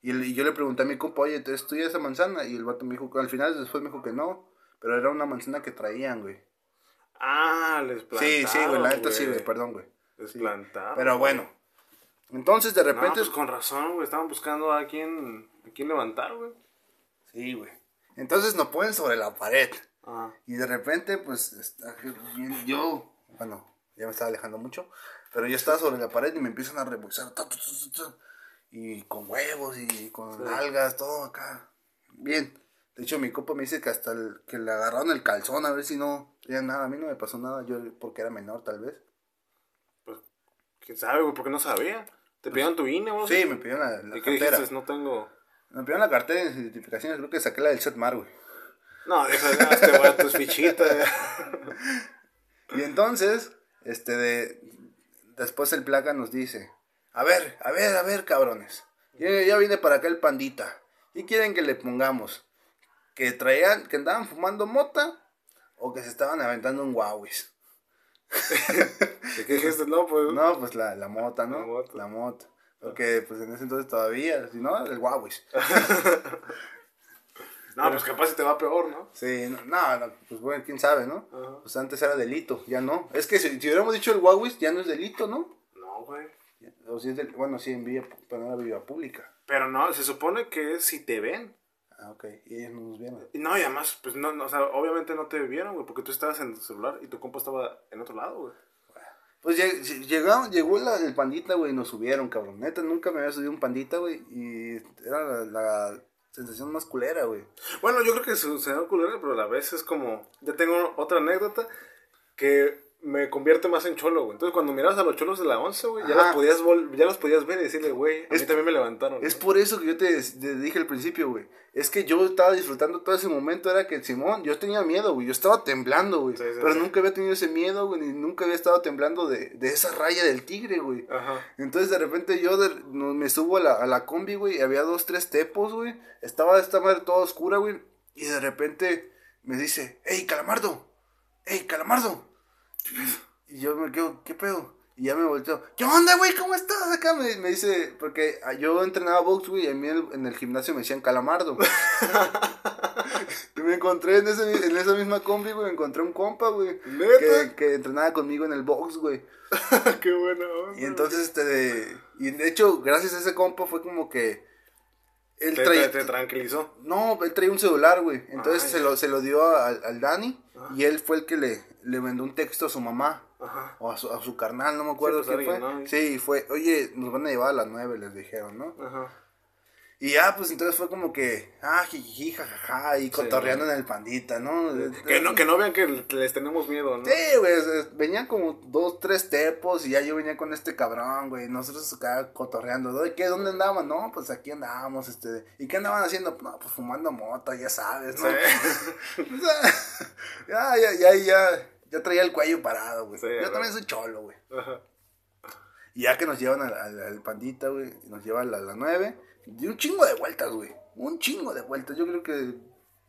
Y, el- y yo le pregunté a mi compa, oye, ¿es tuya esa manzana? Y el vato me dijo, que al final después me dijo que no. Pero era una manzana que traían, güey. Ah, les plantaron, Sí, sí, güey, la neta sí, güey, perdón, güey. Les Sí. plantaron. Pero bueno. Entonces, de No, repente... pues con razón, güey, estaban buscando a quién, a quién levantar, güey. Sí, güey. Entonces nos ponen sobre la pared. Ajá. Y de repente, pues, está yo, bueno, ya me estaba alejando mucho, pero yo estaba sobre la pared y me empiezan a ta, ta, ta, y con huevos y con Sí. algas, todo acá. Bien. De hecho, mi copa me dice que hasta el, que le agarraron el calzón a ver si no tenía nada. A mí no me pasó nada, yo porque era menor, tal vez. Pues, quién sabe, güey, porque no sabía. ¿Te pidieron tu INE, güey? Sí, me pidieron la, la ¿Y qué cartera. dijiste? No tengo... Me pidieron la cartera de identificaciones, creo que saqué la del Setmar, güey. No, deja de este güey, tus fichitas. Y entonces, este de después el placa nos dice, a ver, a ver, a ver, cabrones. Ya, ya viene para acá el pandita. ¿Y quieren que le pongamos? ¿Que traían, que andaban fumando mota? ¿O que se estaban aventando un guauis? ¿Y qué dijiste? No, pues... No, pues la, la mota, ¿no? La mota. La mota. Porque pues en ese entonces todavía, si no, el guauis. No, pues capaz te va peor, ¿no? Sí, no, no, pues bueno, quién sabe, ¿no? Ajá. Pues antes era delito, ya no. Es que si, si hubiéramos dicho el guauis, ya no es delito, ¿no? No, güey. O si es del, bueno, sí, en vía, pero no era vía pública. Pero no, se supone que es si te ven. Ah, ok. Y ellos no nos vieron. No, y además, pues no, no, o sea, obviamente no te vieron, güey, porque tú estabas en tu celular y tu compa estaba en otro lado, güey. Pues lleg- llegó, llegó la- el pandita, güey, y nos subieron, cabrón. Neta, nunca me había subido un pandita, güey. Y era la, la sensación más culera, güey. Bueno, yo creo que sucedió culero, pero a la vez es como. Ya tengo otra anécdota que me convierte más en cholo, güey. Entonces, cuando mirabas a los cholos de la 11, güey, ya, los podías ya los podías ver y decirle, güey, a mí Es- también me levantaron. Es güey. por eso que yo te, te dije al principio, güey. Es que yo estaba disfrutando todo ese momento. Era que Simón, yo tenía miedo, güey. Yo estaba temblando, güey. Sí, sí, pero sí. nunca había tenido ese miedo, güey. Ni nunca había estado temblando de, de esa raya del tigre, güey. Ajá. Entonces de repente yo de- no- me subo a la, a la combi, güey, y había dos, tres tepos, güey. Estaba esta madre toda oscura, güey. Y de repente me dice, hey, calamardo, hey, calamardo. Y yo me quedo, ¿qué pedo? Y ya me volteo, ¿qué onda, güey? ¿Cómo estás? Acá me, me dice, porque ah, yo entrenaba box, güey, y a mí en el, en el gimnasio me decían calamardo. y me encontré en, ese, en esa misma combi, güey, me encontré un compa, güey. Que, que entrenaba conmigo en el box, güey. Qué buena onda. Y entonces, este, de, y de hecho, gracias a ese compa fue como que él te, traía, te- te tranquilizó. no, él traía un celular, güey. Entonces Ah, se lo, se lo dio al, al Dani y él fue el que le, le mandó un texto a su mamá. Ajá. O a su, a su carnal, no me acuerdo pues, quién alguien, fue. ¿no? Sí, fue, oye, nos van a llevar a las nueve, les dijeron, ¿no? Ajá. Y ya, pues entonces fue como que, ah, jiji, jajaja, y cotorreando en el pandita, ¿no? Que no, que no vean que les tenemos miedo, ¿no? Sí, güey, venían como dos, tres tepos y ya yo venía con este cabrón, güey, nosotros acá cotorreando, ¿no? ¿Y qué? ¿Dónde andaban? No, pues aquí andábamos, este, ¿y qué andaban haciendo? No, pues fumando mota, ya sabes, ¿no? Sí. Ya, ya, ya, ya traía el cuello parado, güey. Sí, yo también soy cholo, güey. Ajá. Y ya que nos llevan al, al- al pandita, güey, nos llevan a las nueve, y un chingo de vueltas, güey. Un chingo de vueltas. Yo creo que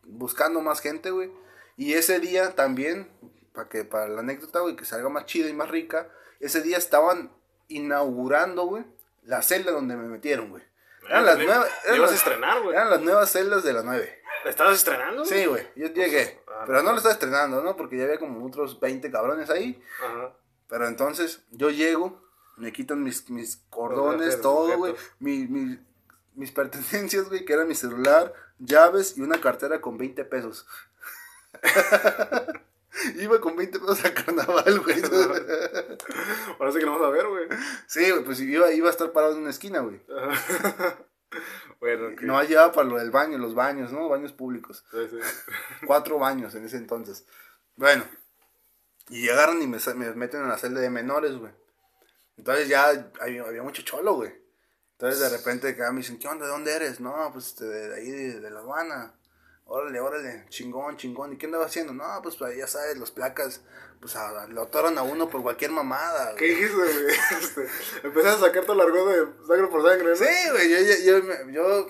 buscando más gente, güey. Y ese día también, para que para la anécdota, güey, que salga más chida y más rica, ese día estaban inaugurando, güey, la celda donde me metieron, güey. Eran las Eran, ibas a estrenar, güey. eran las nuevas celdas de las nueve. ¿La estabas estrenando? Sí, güey, yo llegué. Ah, Pero no lo estaba estrenando, ¿no? Porque ya había como otros 20 cabrones ahí. Ajá. Pero entonces yo llego, me quitan mis, mis cordones, todo, güey. Mi, mi- mis pertenencias, güey, que era mi celular, llaves y una cartera con 20 pesos. Iba con 20 pesos a carnaval, güey. Sí que lo vamos a ver, güey. sí, güey, pues iba, iba a estar parado en una esquina, güey. Ajá. bueno, ok. No llevaba para lo del baño, los baños, ¿no? Baños públicos. Sí, sí. Cuatro baños en ese entonces. Bueno. Y llegaron y me, meten en la celda de menores, güey. Entonces ya había, había mucho cholo, güey. Entonces de repente acá me dicen, ¿qué onda? ¿De dónde eres? No, pues este, de ahí, de, de la aduana. Órale, órale, chingón, chingón. ¿Y qué andaba haciendo? No, pues pues, ya sabes, los placas, pues a- lo atoran a uno por cualquier mamada. ¿Qué güey. dijiste, güey? Este, empezaste a sacar todo el argot de sangre por sangre, ¿no? Sí, güey, yo, yo, yo, yo,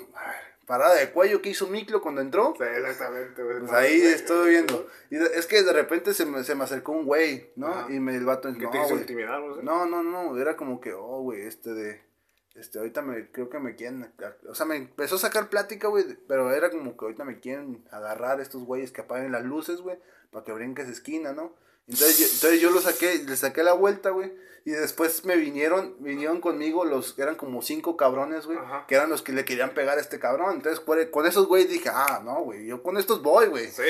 parada de cuello que hizo Miclo cuando entró. Sí, exactamente, güey. Pues ahí estoy viendo. Y es que de repente se me, se me acercó un güey, ¿no? Ajá. Y me el vato Que no, te hizo güey. intimidar, no sé. No, no, no, era como que, oh, güey, este de, este, ahorita me, creo que me quieren, o sea, me empezó a sacar plática, güey, pero era como que ahorita me quieren agarrar estos güeyes que apaguen las luces, güey, para que brinques esquina, ¿no? Entonces yo, entonces yo lo saqué, le saqué la vuelta, güey, y después me vinieron, vinieron conmigo los, eran como cinco cabrones, güey, Ajá. que eran los que le querían pegar a este cabrón, entonces por- con esos güeyes dije, ah, no, güey, yo con estos voy, güey. Sí,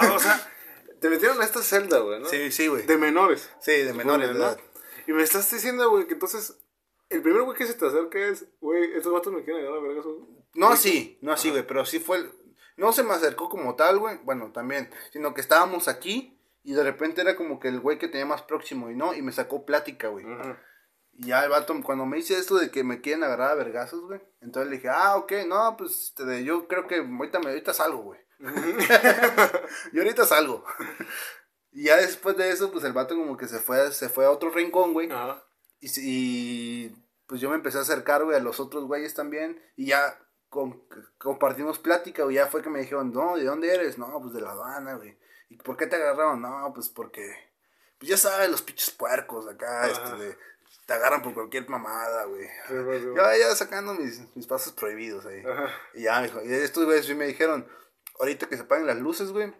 ah, o sea, te metieron a esta celda, güey, ¿no? Sí, sí, güey. De menores. Sí, de menores ¿no? Y me estás diciendo, güey, que entonces el primer güey que se te acerca es, güey, estos vatos me quieren agarrar a vergas. No así, no así, güey, pero sí fue. el- No se me acercó como tal, güey. Bueno, también. Sino que estábamos aquí y de repente era como que el güey que tenía más próximo y no, y me sacó plática, güey. Y ya el vato, cuando me dice esto de que me quieren agarrar a vergazos, güey. Entonces le dije, ah, ok, no, pues este, de- yo creo que ahorita, me, ahorita salgo, güey. yo ahorita salgo. y ya después de eso, pues el vato como que se fue, se fue a otro rincón, güey. Ajá. Y, si- y, pues yo me empecé a acercar, güey, a los otros güeyes también. Y ya con- compartimos plática, güey. Ya fue que me dijeron, no, ¿de dónde eres? No, pues de La Habana, güey. ¿Y por qué te agarraron? No, pues porque, pues ya sabes, los pinches puercos acá, Ajá. este, de- te agarran por cualquier mamada, güey. Sí, pues, sí, Yo ya sacando mis, mis pasos prohibidos ahí. Ajá. Y ya, mijo. Y estos güeyes sí me dijeron, ahorita que se apaguen las luces, güey,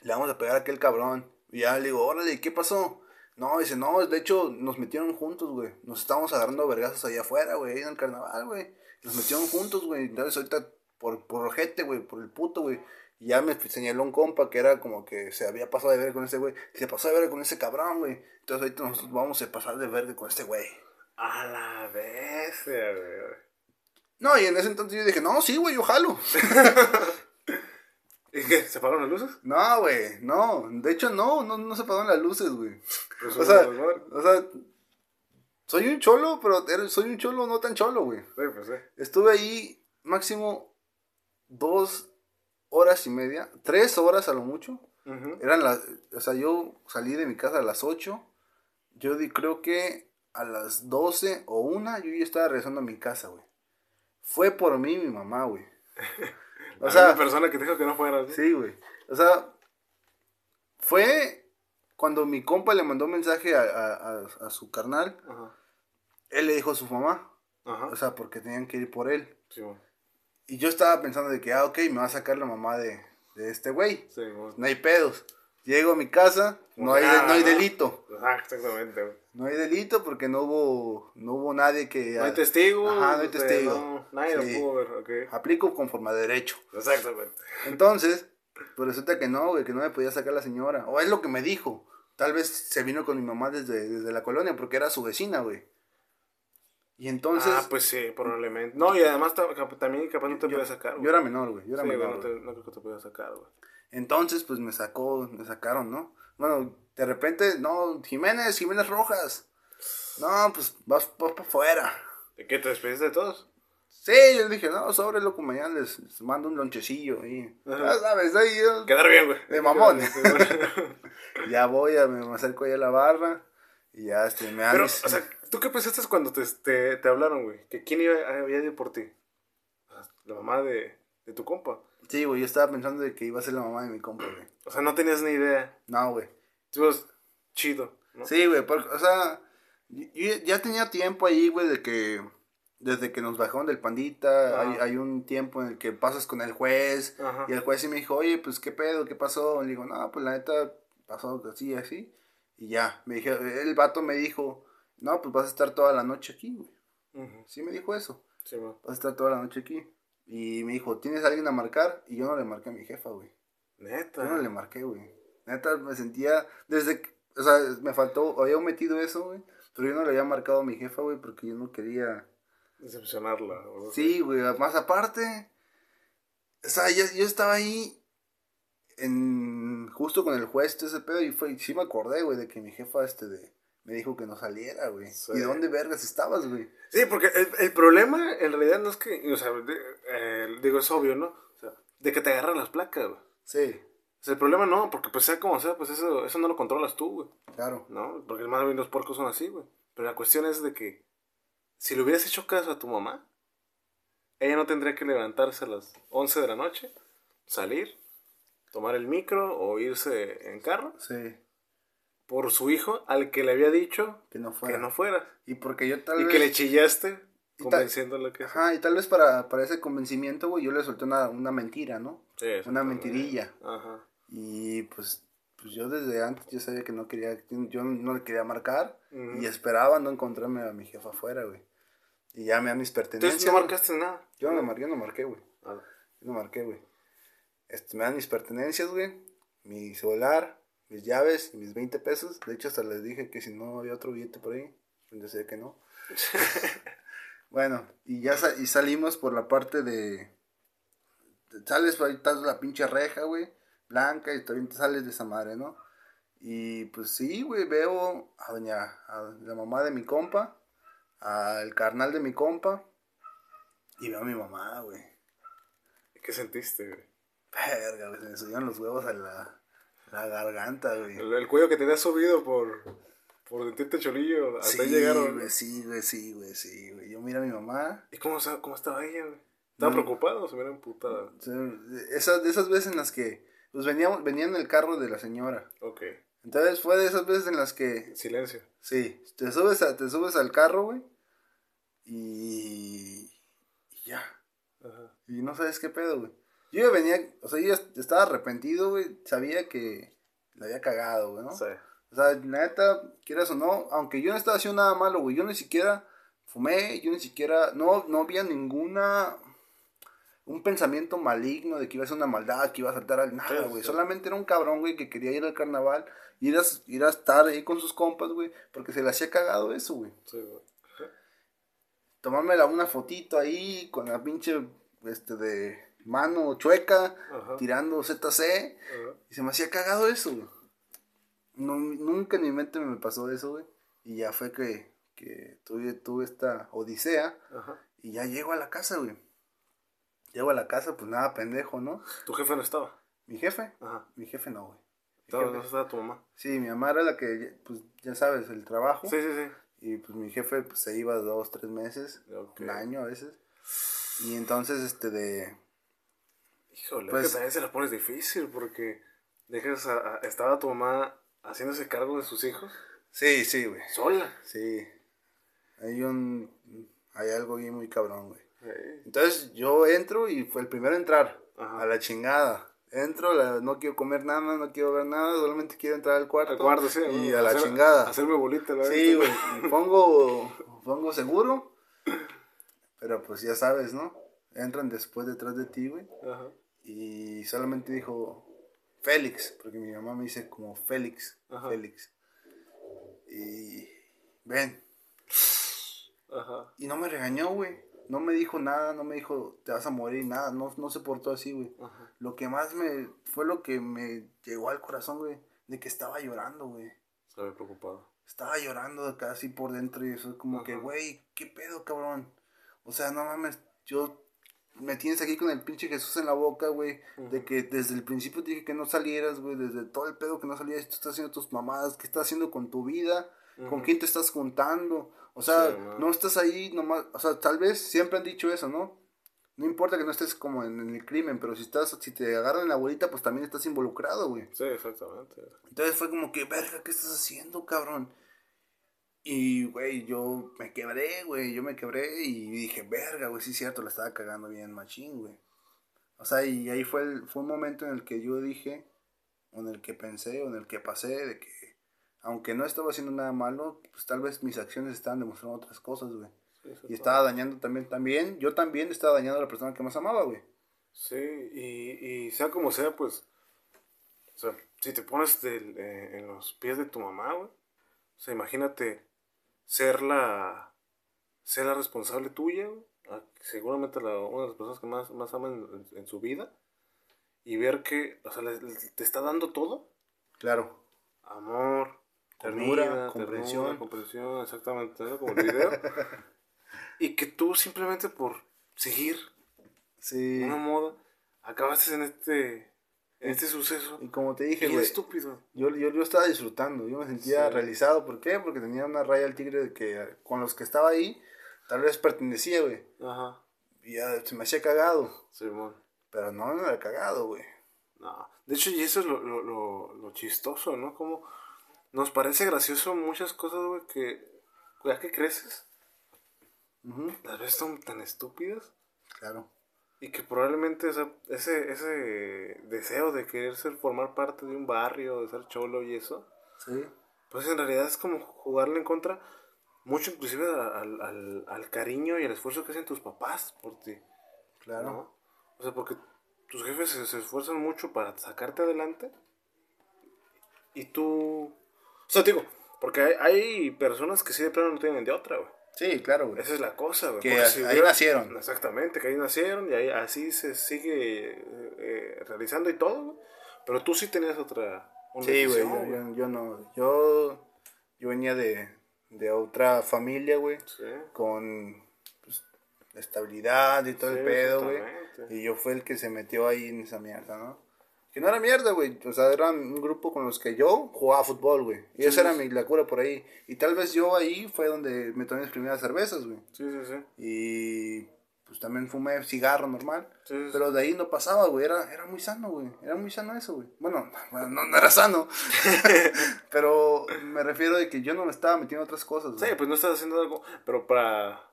le vamos a pegar a aquel cabrón. Y ya le digo, órale, ¿qué pasó? No, dice, no, de hecho, nos metieron juntos, güey. Nos estábamos agarrando vergazos allá afuera, güey, ahí en el carnaval, güey. Nos metieron juntos, güey. Entonces ahorita, por, por ojete, güey, por el puto, güey. Y ya me señaló un compa que era como que se había pasado de verga con ese güey. Se pasó de verga con ese cabrón, güey. Entonces ahorita nosotros vamos a pasar de verga con este güey. A la bestia, güey. No, y en ese entonces yo dije, no, sí, güey, yo jalo. ¿Y ¿Qué? ¿Se apagaron las luces? No, güey, no. De hecho, no, no, no se apagaron las luces, güey. Pues O sea, o sea, soy un cholo, pero soy un cholo no tan cholo, güey. Sí, pues sí. Estuve ahí máximo dos horas y media, tres horas a lo mucho. Eran las, o sea, yo salí de mi casa a las 8. Yo di, creo que a las 12 o una yo ya estaba regresando a mi casa, güey. Fue por mí mi mamá, güey. O sea, una persona que dijo que no fueras. ¿sí? sí, güey. O sea, fue cuando mi compa le mandó mensaje a, a- a- a su carnal. Ajá. Él le dijo a su mamá. Ajá. O sea, porque tenían que ir por él. Sí. Y yo estaba pensando de que, ah, ok, me va a sacar la mamá de, de este güey. Sí. No hay pedos. Llego a mi casa, no hay, Nada, no hay delito. Ajá, exactamente, güey. No hay delito porque no hubo, no hubo nadie que... No hay testigo. Ajá, no hay testigo. no, nadie Sí. lo pudo ver, ok. Aplico conforme a derecho. Exactamente. Entonces, pues resulta que no, güey, que no me podía sacar la señora. O es lo que me dijo. Tal vez se vino con mi mamá desde, desde la colonia porque era su vecina, güey. Y entonces... ah, pues sí, probablemente. No, y además también capaz no te podía sacar, güey. yo era menor, güey. Yo era Sí, güey, menor. no, güey. te- no creo que te podía sacar, güey. Entonces, pues me sacó, me sacaron, ¿no? Bueno, de repente, no, Jiménez, Jiménez Rojas. No, pues vas para afuera. ¿De qué te despediste de todos? Sí, yo dije, no, sobre loco, mañana les, les mando un lonchecillo ahí. Ya sabes, ahí yo- Quedar bien, güey. De mamón. Ya voy, a, me acerco ahí a la barra y ya este, me Pero, o sea, ¿tú qué pensaste cuando te, te, te hablaron, güey? ¿Que quién iba, había ido por ti? La mamá de, de tu compa. Sí, güey, yo estaba pensando de que iba a ser la mamá de mi compa, güey. O sea, no tenías ni idea. No, güey. Tú chido, ¿no? Sí, güey, porque, o sea, yo ya tenía tiempo ahí, güey, de que desde que nos bajaron del pandita, hay, hay un tiempo en el que pasas con el juez Ajá. y el juez sí me dijo, oye, pues, ¿qué pedo? ¿Qué pasó? Le digo, no, pues, la neta, pasó así, así. Y ya, me dije, el vato me dijo, no, pues, vas a estar toda la noche aquí, güey. Sí me dijo eso, Sí, güey. vas a estar toda la noche aquí. Y me dijo, ¿tienes a alguien a marcar? Y yo no le marqué a mi jefa, güey. Neta. Yo no le marqué, güey. Neta, me sentía, desde, que- o sea, me faltó, había metido eso, güey. Pero yo no le había marcado a mi jefa, güey, porque yo no quería. Decepcionarla. o- Sí, güey, más aparte. O sea, yo, yo estaba ahí en, justo con el juez, todo ese pedo, y fue, y sí me acordé, güey, de que mi jefa, este, de, me dijo que no saliera, güey. Sí. ¿Y dónde vergas estabas, güey? Sí, porque el, el problema en realidad no es que, o sea, de- eh, digo, es obvio, ¿no? O sea, de que te agarran las placas, güey. Sí, O sea, el problema no, porque pues sea como sea, pues eso, eso no lo controlas tú, güey. claro. ¿No? Porque más bien los porcos son así, güey. Pero la cuestión es de que si le hubieras hecho caso a tu mamá, ella no tendría que levantarse a las 11 de la noche, salir, tomar el micro o irse en carro Sí, por su hijo al que le había dicho que no fuera. que no fuera. Y porque yo tal Y vez... que le chillaste convenciéndole que. Ajá, y tal vez para, para ese convencimiento, güey, yo le solté una, una mentira, ¿no? Sí, Una mentirilla. Ajá. Y pues, pues yo desde antes yo sabía que no quería, yo no le quería marcar Ujú. y esperaba no encontrarme a mi jefa afuera, güey. Y ya me dan mis pertenencias. Entonces no güey. marcaste nada. Yo no, mar- yo no marqué, güey. Ah, Yo no marqué, güey. Este, me dan mis pertenencias, güey. Mi celular, mis llaves y mis 20 pesos. De hecho, hasta les dije que si no había otro billete por ahí. pues Yo sé que no. bueno, y ya sa- y salimos por la parte de... Sales, ahí está la pinche reja, güey. Blanca y también te sales de esa madre, ¿no? Y pues sí, güey, veo a doña, a la mamá de mi compa, al carnal de mi compa, y veo a mi mamá, güey. ¿Qué sentiste, güey? Verga, güey, se me subieron los huevos a la, la garganta, güey. El, el cuello que tenías subido por, por sentirte cholillo, hasta ahí Sí, llegaron. güey, sí, güey, sí, güey, sí, güey. Yo miro a mi mamá. ¿Y cómo, cómo estaba ella, güey? ¿Estaba Mm. preocupada o se hubiera emputada? Esas, de esas veces en las que, pues veníamos, venía en el carro de la señora. Ok. Entonces fue de esas veces en las que, Silencio. sí, te subes, a- te subes al carro, güey. Y, y ya. Ajá. Y no sabes qué pedo, güey. Yo ya venía, o sea, yo ya estaba arrepentido, güey. Sabía que la había cagado, güey, ¿no? Sí. O sea, la neta, quieras o no, aunque yo no estaba haciendo nada malo, güey, yo ni siquiera fumé, yo ni siquiera, no, no había ninguna, un pensamiento maligno de que iba a ser una maldad, que iba a saltar al nada, güey. sí. Solamente era un cabrón, güey, que quería ir al carnaval, ir a, ir a estar ahí con sus compas, güey, porque se le hacía cagado eso, güey. Sí, güey. Tomarme la- una fotito ahí con la pinche, este, de, mano chueca, Ajá. tirando ZC. Ajá. Y se me hacía cagado eso, güey. No, nunca en mi mente me pasó eso, güey. Y ya fue que, que tuve, tuve esta odisea. Ajá. Y ya llego a la casa, güey. Llego a la casa, pues nada, pendejo, ¿no? ¿Tu jefe no estaba? Mi jefe. Ajá. Mi jefe no, güey. Estaba, no estaba tu mamá. Sí, mi mamá era la que, pues ya sabes, el trabajo. Sí, sí, sí. Y pues mi jefe pues, se iba dos, tres meses, un año a veces. Y entonces, este, de... Híjole, Pues- es que también se la pones difícil porque dejas a, a- estaba tu mamá haciéndose cargo de sus hijos Sí, sí, güey. sola. Sí. Hay un... Hay algo ahí muy cabrón, güey. Sí. Entonces yo entro y fue el primero a entrar. Ajá. A la chingada. Entro, la- no quiero comer nada, no quiero ver nada, solamente quiero entrar al cuarto. Al cuarto, sí. Y a la Hacer- chingada. Hacerme bolita, la Sí, güey. Pongo, pongo seguro. Pero pues ya sabes, ¿no? Entran después detrás de ti, güey. Ajá. Y solamente dijo Félix, porque mi mamá me dice como Félix. Ajá. Félix. Y ven. Ajá. Y no me regañó, güey. No me dijo nada, no me dijo te vas a morir, nada. No, no se portó así, güey. Ajá. Lo que más me. Fue lo que me llegó al corazón, güey. De que estaba llorando, güey. Ve preocupado. Estaba llorando casi por dentro y eso es como que, güey, ¿qué pedo, cabrón? O sea, no mames, yo me tienes aquí con el pinche Jesús en la boca, güey, de que desde el principio te dije que no salieras, güey, desde todo el pedo que no salieras, tú estás haciendo tus mamadas, ¿qué estás haciendo con tu vida? ¿Con quién te estás juntando? O sea, Sí, no estás ahí nomás, o sea, tal vez siempre han dicho eso, ¿no? No importa que no estés como en, en el crimen, pero si estás, si te agarran en la bolita, pues también estás involucrado, güey. Sí, exactamente. Entonces fue como que, verga, ¿qué estás haciendo, cabrón? Y, güey, yo me quebré, güey, yo me quebré y dije, verga, güey, sí es cierto, la estaba cagando bien machín, güey. O sea, y ahí fue, el, fue un momento en el que yo dije, o en el que pensé, o en el que pasé, de que, aunque no estaba haciendo nada malo, pues tal vez mis acciones estaban demostrando otras cosas, güey. Sí, Y estaba dañando también, también, yo también estaba dañando a la persona que más amaba, güey. Sí, y, y sea como sea, pues, o sea, si te pones del- eh, en los pies de tu mamá, güey, o sea, imagínate ser la, ser la responsable tuya, seguramente la, una de las personas que más, más aman en, en su vida, y ver que, o sea, le- le- te está dando todo, Claro. amor, Ternura, comprensión. comprensión, comprensión, exactamente, ¿no? como el video, y que tú simplemente por seguir Sí. una moda, acabaste en este, este suceso. Y como te dije, güey, estúpido. Yo, yo, yo estaba disfrutando, yo me sentía Sí. realizado. ¿Por qué? Porque tenía una raya al tigre de que con los que estaba ahí, tal vez pertenecía, güey. Ajá. Y ya se me hacía cagado. Simón. Pero no, no era cagado, güey. No. De hecho, y eso es lo, lo, lo, lo chistoso, ¿no? Como nos parece gracioso muchas cosas, güey, que ya que creces, Ujú, las ves tan, tan estúpidas. Claro. Y que probablemente esa- ese, ese deseo de querer ser, formar parte de un barrio, de ser cholo y eso, Sí. pues en realidad es como jugarle en contra mucho inclusive al, al, al cariño y al esfuerzo que hacen tus papás por ti. Claro. ¿no? O sea, porque tus jefes se, se esfuerzan mucho para sacarte adelante y tú... O sea, digo, porque hay, hay personas que sí de plano no tienen de otra, güey. Sí, claro, güey. Esa es la cosa, güey. Que si ahí nacieron. Exactamente, que ahí nacieron y ahí así se sigue eh, realizando y todo, güey. Pero tú sí tenías otra... Sí, güey, yo, yo, yo no. Yo, yo venía de, de otra familia, güey. Sí. Con pues, estabilidad y todo Sí, el pedo, güey. Y yo fue el que se metió ahí en esa mierda, ¿no? Que no era mierda, güey. O sea, era un grupo con los que yo jugaba fútbol, güey. Y Sí, esa era sí. mi la cura por ahí. Y tal vez yo ahí fue donde me tomé mis primeras cervezas, güey. Sí, sí, sí. Y pues también fumé cigarro normal. Sí, sí, sí. Pero de ahí no pasaba, güey. Era, era muy sano, güey. Era muy sano eso, güey. Bueno, bueno, no, no era sano. pero me refiero de que yo no me estaba metiendo en otras cosas, Sí, güey. pues no estás haciendo algo, pero para,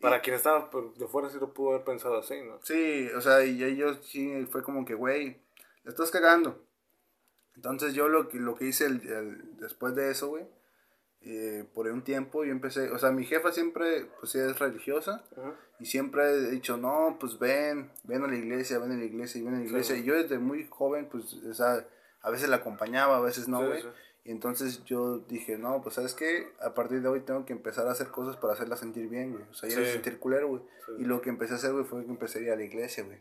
para quien estaba de fuera sí lo pudo haber pensado así, ¿no? Sí, o sea, y ellos sí fue como que, güey, la estás cagando. Entonces yo lo que, lo que hice el- el- después de eso, güey, eh, por un tiempo yo empecé, o sea, mi jefa siempre, pues ella es religiosa y siempre he dicho, no, pues ven, ven a la iglesia, ven a la iglesia ven a la iglesia. Sí. Y yo desde muy joven, pues, o sea, a veces la acompañaba, a veces no, güey. sí. Y entonces yo dije, no, pues, ¿sabes qué? A partir de hoy tengo que empezar a hacer cosas para hacerla sentir bien, güey. O sea, ya Sí. sentir culero, güey. Sí. Y lo que empecé a hacer, güey, fue que empecé a ir a la iglesia, güey.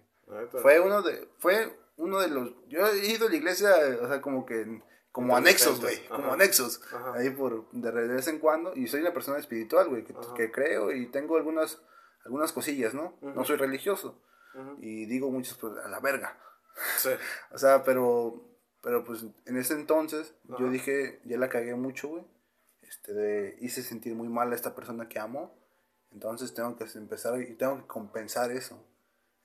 Fue uno de, fue uno de los, yo he ido a la iglesia, o sea, como que, como anexos, güey, como anexos, Ajá. ahí por, de vez en cuando, y soy una persona espiritual, güey, que, que creo y tengo algunas, algunas cosillas, ¿no? No soy religioso, y digo muchas, pues, a la verga, Sí. o sea, pero, pero pues, en ese entonces, yo Ajá. dije, ya la cagué mucho, güey, este, de, hice sentir muy mal a esta persona que amo, entonces tengo que empezar y tengo que compensar eso.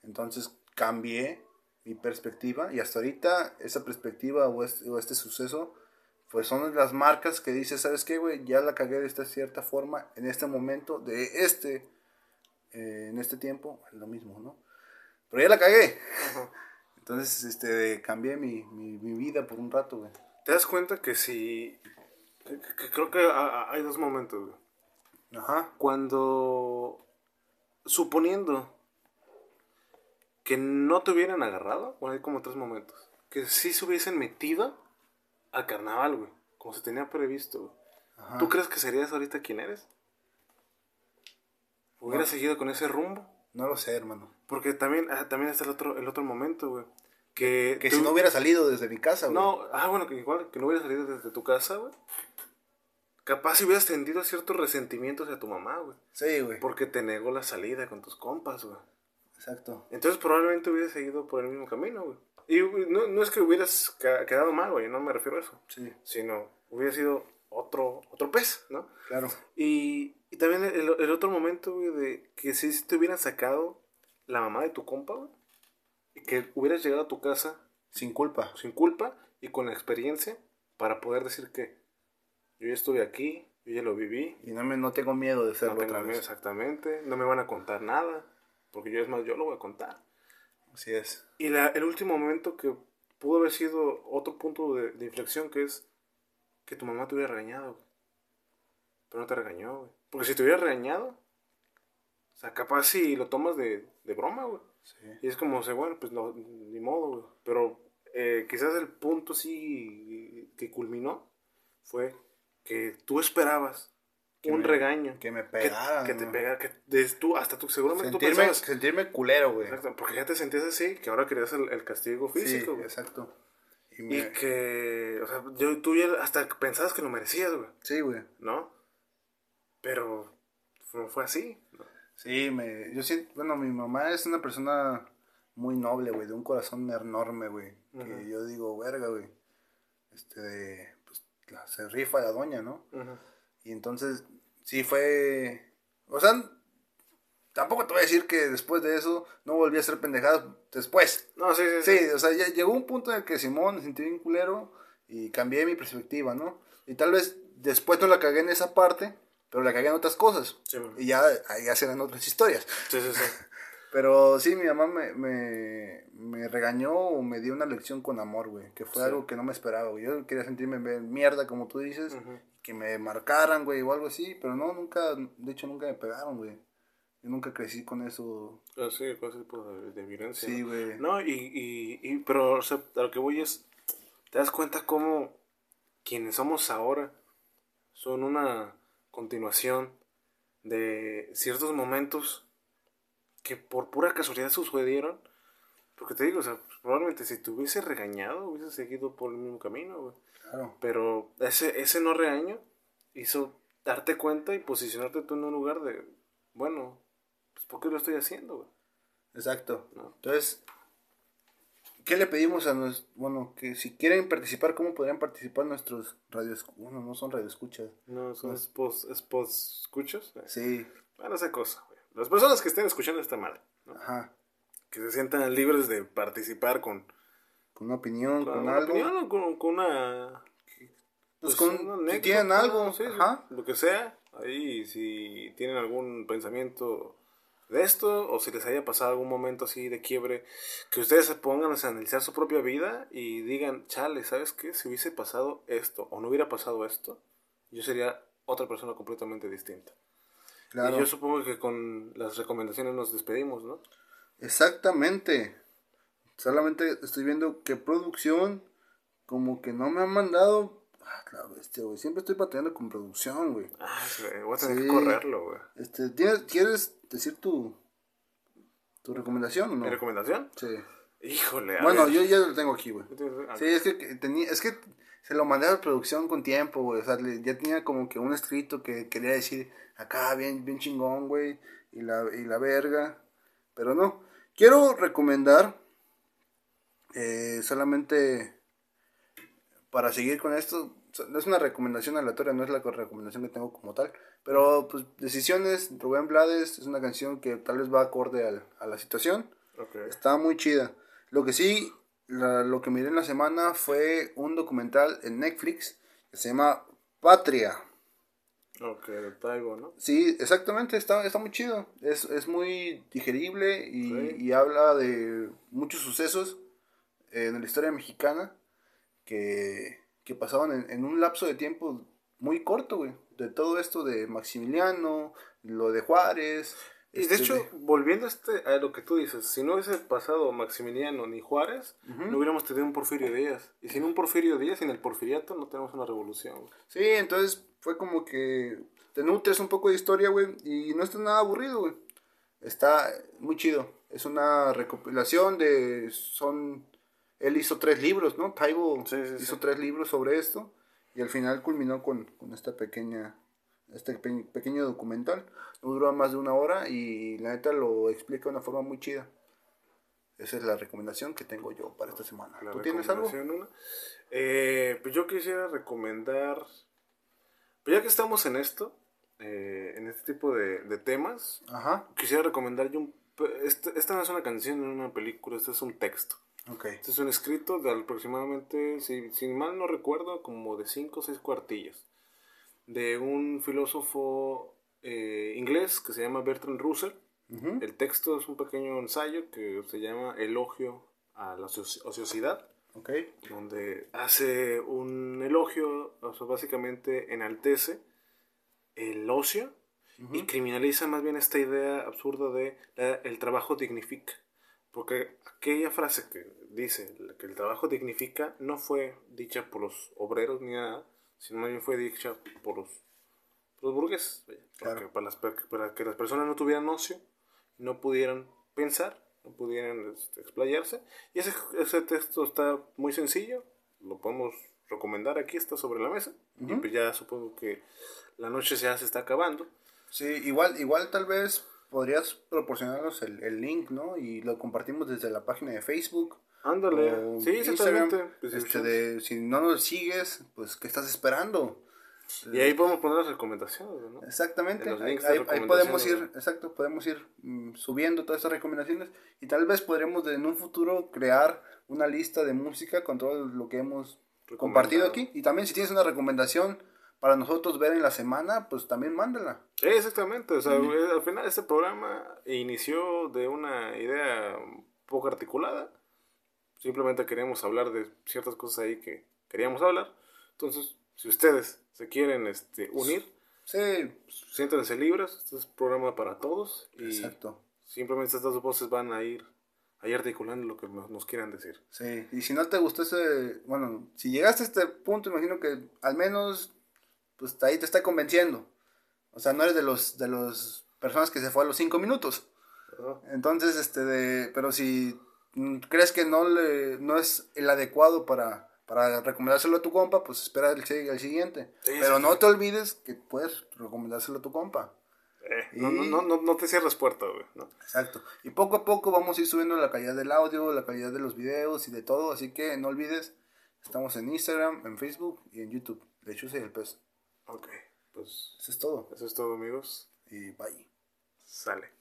Entonces cambié mi perspectiva y hasta ahorita esa perspectiva o este, o este suceso pues son las marcas que dices, ¿sabes qué, güey? Ya la cagué de esta cierta forma en este momento, de este, eh, en este tiempo, es lo mismo, ¿no? Pero ya la cagué. Ajá. Entonces, este, cambié mi, mi, mi vida por un rato, güey. ¿Te das cuenta que si... que- que creo que ha- ha- hay dos momentos, güey. Ajá. Cuando... Suponiendo que no te hubieran agarrado, bueno, hay como tres momentos. Que sí se hubiesen metido al carnaval, güey. Como se tenía previsto, güey. Ajá. ¿Tú crees que serías ahorita quien eres? ¿Hubieras seguido con ese rumbo? No lo sé, hermano. Porque también, ah, también está el otro, el otro momento, güey. Que, Que tú- si no hubiera salido desde mi casa, güey. No, ah, bueno, que igual, que no hubieras salido desde tu casa, güey. Capaz si hubieras tendido ciertos resentimientos hacia tu mamá, güey. Sí, güey. Porque te negó la salida con tus compas, güey. Exacto. Entonces probablemente hubieras seguido por el mismo camino, güey. Y güey, no, no es que hubieras quedado mal, güey, no me refiero a eso. Sí, Sino hubiera sido otro, otro pez, ¿no? claro. Y, y también el, el otro momento, güey, de que si te hubieran sacado la mamá de tu compa, güey. Y que hubieras llegado a tu casa Sin culpa. sin culpa y con la experiencia para poder decir que yo ya estuve aquí, yo ya lo viví, Y no, me, no tengo miedo de no hacerlo tengo otra miedo exactamente, no me van a contar nada, porque yo es más, yo lo voy a contar. Así es. Y la- el último momento que pudo haber sido otro punto de, de inflexión que es que tu mamá te hubiera regañado, güey. pero no te regañó, güey. Porque si te hubiera regañado, o sea, capaz si lo tomas de, de broma, güey. Sí. Y es como, o sea, bueno, pues no, ni modo, güey. Pero eh, quizás el punto sí que culminó fue que tú esperabas un me- regaño. Que me Que, pegaran. que te ¿no? pegara, que des- tú, hasta tú, seguramente tú Sentirme, pensabas. sentirme culero, güey. Exacto, porque ya te sentías así, que ahora querías el, el castigo Sí, físico, güey. exacto. Y que, o sea, yo, tú ya hasta pensabas que lo merecías, güey, Sí, güey. ¿no? Pero no fue así. ¿no? Sí, me, yo siento, bueno, mi mamá es una persona muy noble, güey, de un corazón enorme, güey. Que yo digo, verga, güey. Este, pues, se rifa la doña, ¿no? Ujú. Y entonces, sí fue, o sea, tampoco te voy a decir que después de eso no volví a hacer pendejadas después. No, sí, sí, Sí, o sea, ya llegó un punto en el que Simón me sentí bien culero y cambié mi perspectiva, ¿no? Y tal vez después no la cagué en esa parte, pero la cagué en otras cosas. Sí. Y ya, ahí ya serán otras historias. sí, sí, sí. Pero sí, mi mamá me, me, me regañó o me dio una lección con amor, güey. Que fue Sí. algo que no me esperaba, güey. Yo quería sentirme mierda, como tú dices. Que me marcaran, güey, o algo así. Pero no, nunca, de hecho, nunca me pegaron, güey. Yo nunca crecí con eso. Ah, Sí, con ese tipo de, de violencia. Sí, ¿no? güey. No, y, y, y- pero o sea, a lo que voy es, te das cuenta cómo quienes somos ahora son una continuación de ciertos momentos que por pura casualidad sucedieron. Porque te digo, o sea, probablemente si te hubiese regañado, hubiese seguido por el mismo camino, güey. Claro. Pero ese, ese no regaño hizo darte cuenta y posicionarte tú en un lugar de, bueno, pues ¿por qué lo estoy haciendo, güey? Exacto. ¿No? Entonces, ¿qué le pedimos a nuestros... Bueno, que si quieren participar, ¿cómo podrían participar nuestros radios... Bueno, no son radioescuchas. No, son spos escuchas. Sí, Bueno, esa cosa, güey. Las personas que estén escuchando esta madre, ¿no? ajá. Que se sientan libres de participar con, Con una opinión, con con, una algo. opinión o con, con una... Pues con- una si anécdota, tienen algo, sí, ajá. lo que sea. Ahí, si tienen algún pensamiento de esto, o si les haya pasado algún momento así de quiebre, que ustedes se pongan a analizar su propia vida y digan, chale, ¿sabes qué? Si hubiese pasado esto, o no hubiera pasado esto, yo sería otra persona completamente distinta. Claro. Y yo supongo que con las recomendaciones nos despedimos, ¿no? Exactamente. Solamente estoy viendo que producción como que no me han mandado... Ah, la bestia, güey. Siempre estoy batallando con producción, güey. Ah, güey, voy a tener Sí. que correrlo, güey. Este, ¿tienes, ¿Quieres decir tu, ¿Tu recomendación o no? ¿Mi recomendación? Sí. Híjole. a Bueno, ver. yo ya lo tengo aquí, güey. Sí, es que que tenía, es que se lo mandé a la producción con tiempo, güey. O sea, le- ya tenía como que un escrito que quería decir acá bien, bien chingón, güey. Y la, y la verga. Pero no. Quiero recomendar, eh, solamente para seguir con esto, es una recomendación aleatoria, no es la co- recomendación que tengo como tal. Pero, pues, Decisiones, Rubén Blades, es una canción que tal vez va acorde al- a la situación. Está muy chida. Lo que sí, la- lo que miré en la semana fue un documental en Netflix que se llama Patria. Ok, Taibo, ¿no? Sí, exactamente, está, está muy chido. Es, es muy digerible y, Sí. y habla de muchos sucesos en la historia mexicana que, que pasaban en, en un lapso de tiempo muy corto, güey. De todo esto de Maximiliano, lo de Juárez. Y este, de hecho, volviendo a, este, a lo que tú dices, si no hubiese pasado Maximiliano ni Juárez, no hubiéramos tenido un Porfirio Díaz. Y sin un Porfirio Díaz, sin el porfiriato, no tenemos una revolución. güey. Sí, entonces fue como que te nutres un poco de historia, güey, y no está nada aburrido, güey. Está muy chido. Es una recopilación de... Son... Él hizo tres libros, ¿no? Taibo Sí, sí, hizo sí. tres libros sobre esto y al final culminó con, con esta pequeña... Este pe- pequeño documental. No duró más de una hora y la neta lo explica de una forma muy chida. Esa es la recomendación que tengo yo para esta semana. La ¿Tú tienes algo? Eh, pues yo quisiera recomendar, pues ya que estamos en esto, eh, en este tipo de, de temas, Ajá. quisiera recomendar yo un... Este, esta no es una canción, no es una película, este es un texto. Ok. Este es un escrito de aproximadamente, si, si mal no recuerdo, como de 5 o 6 cuartillas. De un filósofo eh, inglés que se llama Bertrand Russell. Ujú. El texto es un pequeño ensayo que se llama Elogio a la ocio- ociosidad, Ok. donde hace un elogio, o sea, básicamente enaltece el ocio y criminaliza más bien esta idea absurda de eh, el trabajo dignifica. Porque aquella frase que dice que el trabajo dignifica no fue dicha por los obreros ni nada, sino más bien fue dicha por los, por los burgueses. vaya, Claro. porque para, las para que las personas no tuvieran ocio, no pudieran pensar, no pudieran este, explayarse. Y ese, ese texto está muy sencillo, lo podemos recomendar aquí, está sobre la mesa. Y Ujú. pues ya supongo que la noche ya se está acabando. Sí, igual, igual tal vez podrías proporcionarnos el, el link, ¿no? Y lo compartimos desde la página de Facebook. Ándale, o sí, exactamente. Pues, Este de, si no nos sigues, pues ¿qué estás esperando? Y ahí podemos poner las recomendaciones, ¿no? Exactamente. Ahí, ahí- podemos ir, exacto, podemos ir mm, subiendo todas estas recomendaciones y tal vez podremos en un futuro crear una lista de música con todo lo que hemos compartido aquí. Y también si tienes una recomendación para nosotros ver en la semana, pues también mándala. Exactamente. O sea, al final este programa inició de una idea poco articulada. Simplemente queríamos hablar de ciertas cosas ahí que queríamos hablar. Entonces, si ustedes se quieren este, unir, Sí, siéntense libres. Este es un programa para todos. Y exacto. simplemente estas dos voces van a ir ahí articulando lo que nos, quieran decir. Sí, y si no te gustó ese, bueno, si llegaste a este punto, imagino que al menos, pues ahí te está convenciendo. O sea, no eres de los, de los personas que se fue a los cinco minutos. Entonces, este, de, pero si crees que no le, no es el adecuado para, para recomendárselo a tu compa, pues espera el, si- el siguiente. Sí, pero sí, no sí. te olvides que puedes recomendárselo a tu compa. Eh, no, no, no, no, no te cierres puerta, güey. ¿no? Exacto. Y poco a poco vamos a ir subiendo la calidad del audio, la calidad de los videos y de todo. Así que no olvides, estamos en Instagram, en Facebook y en YouTube. De hecho, soy el pez. Ok, pues Eso es todo. eso es todo, amigos. Y bye. Sale.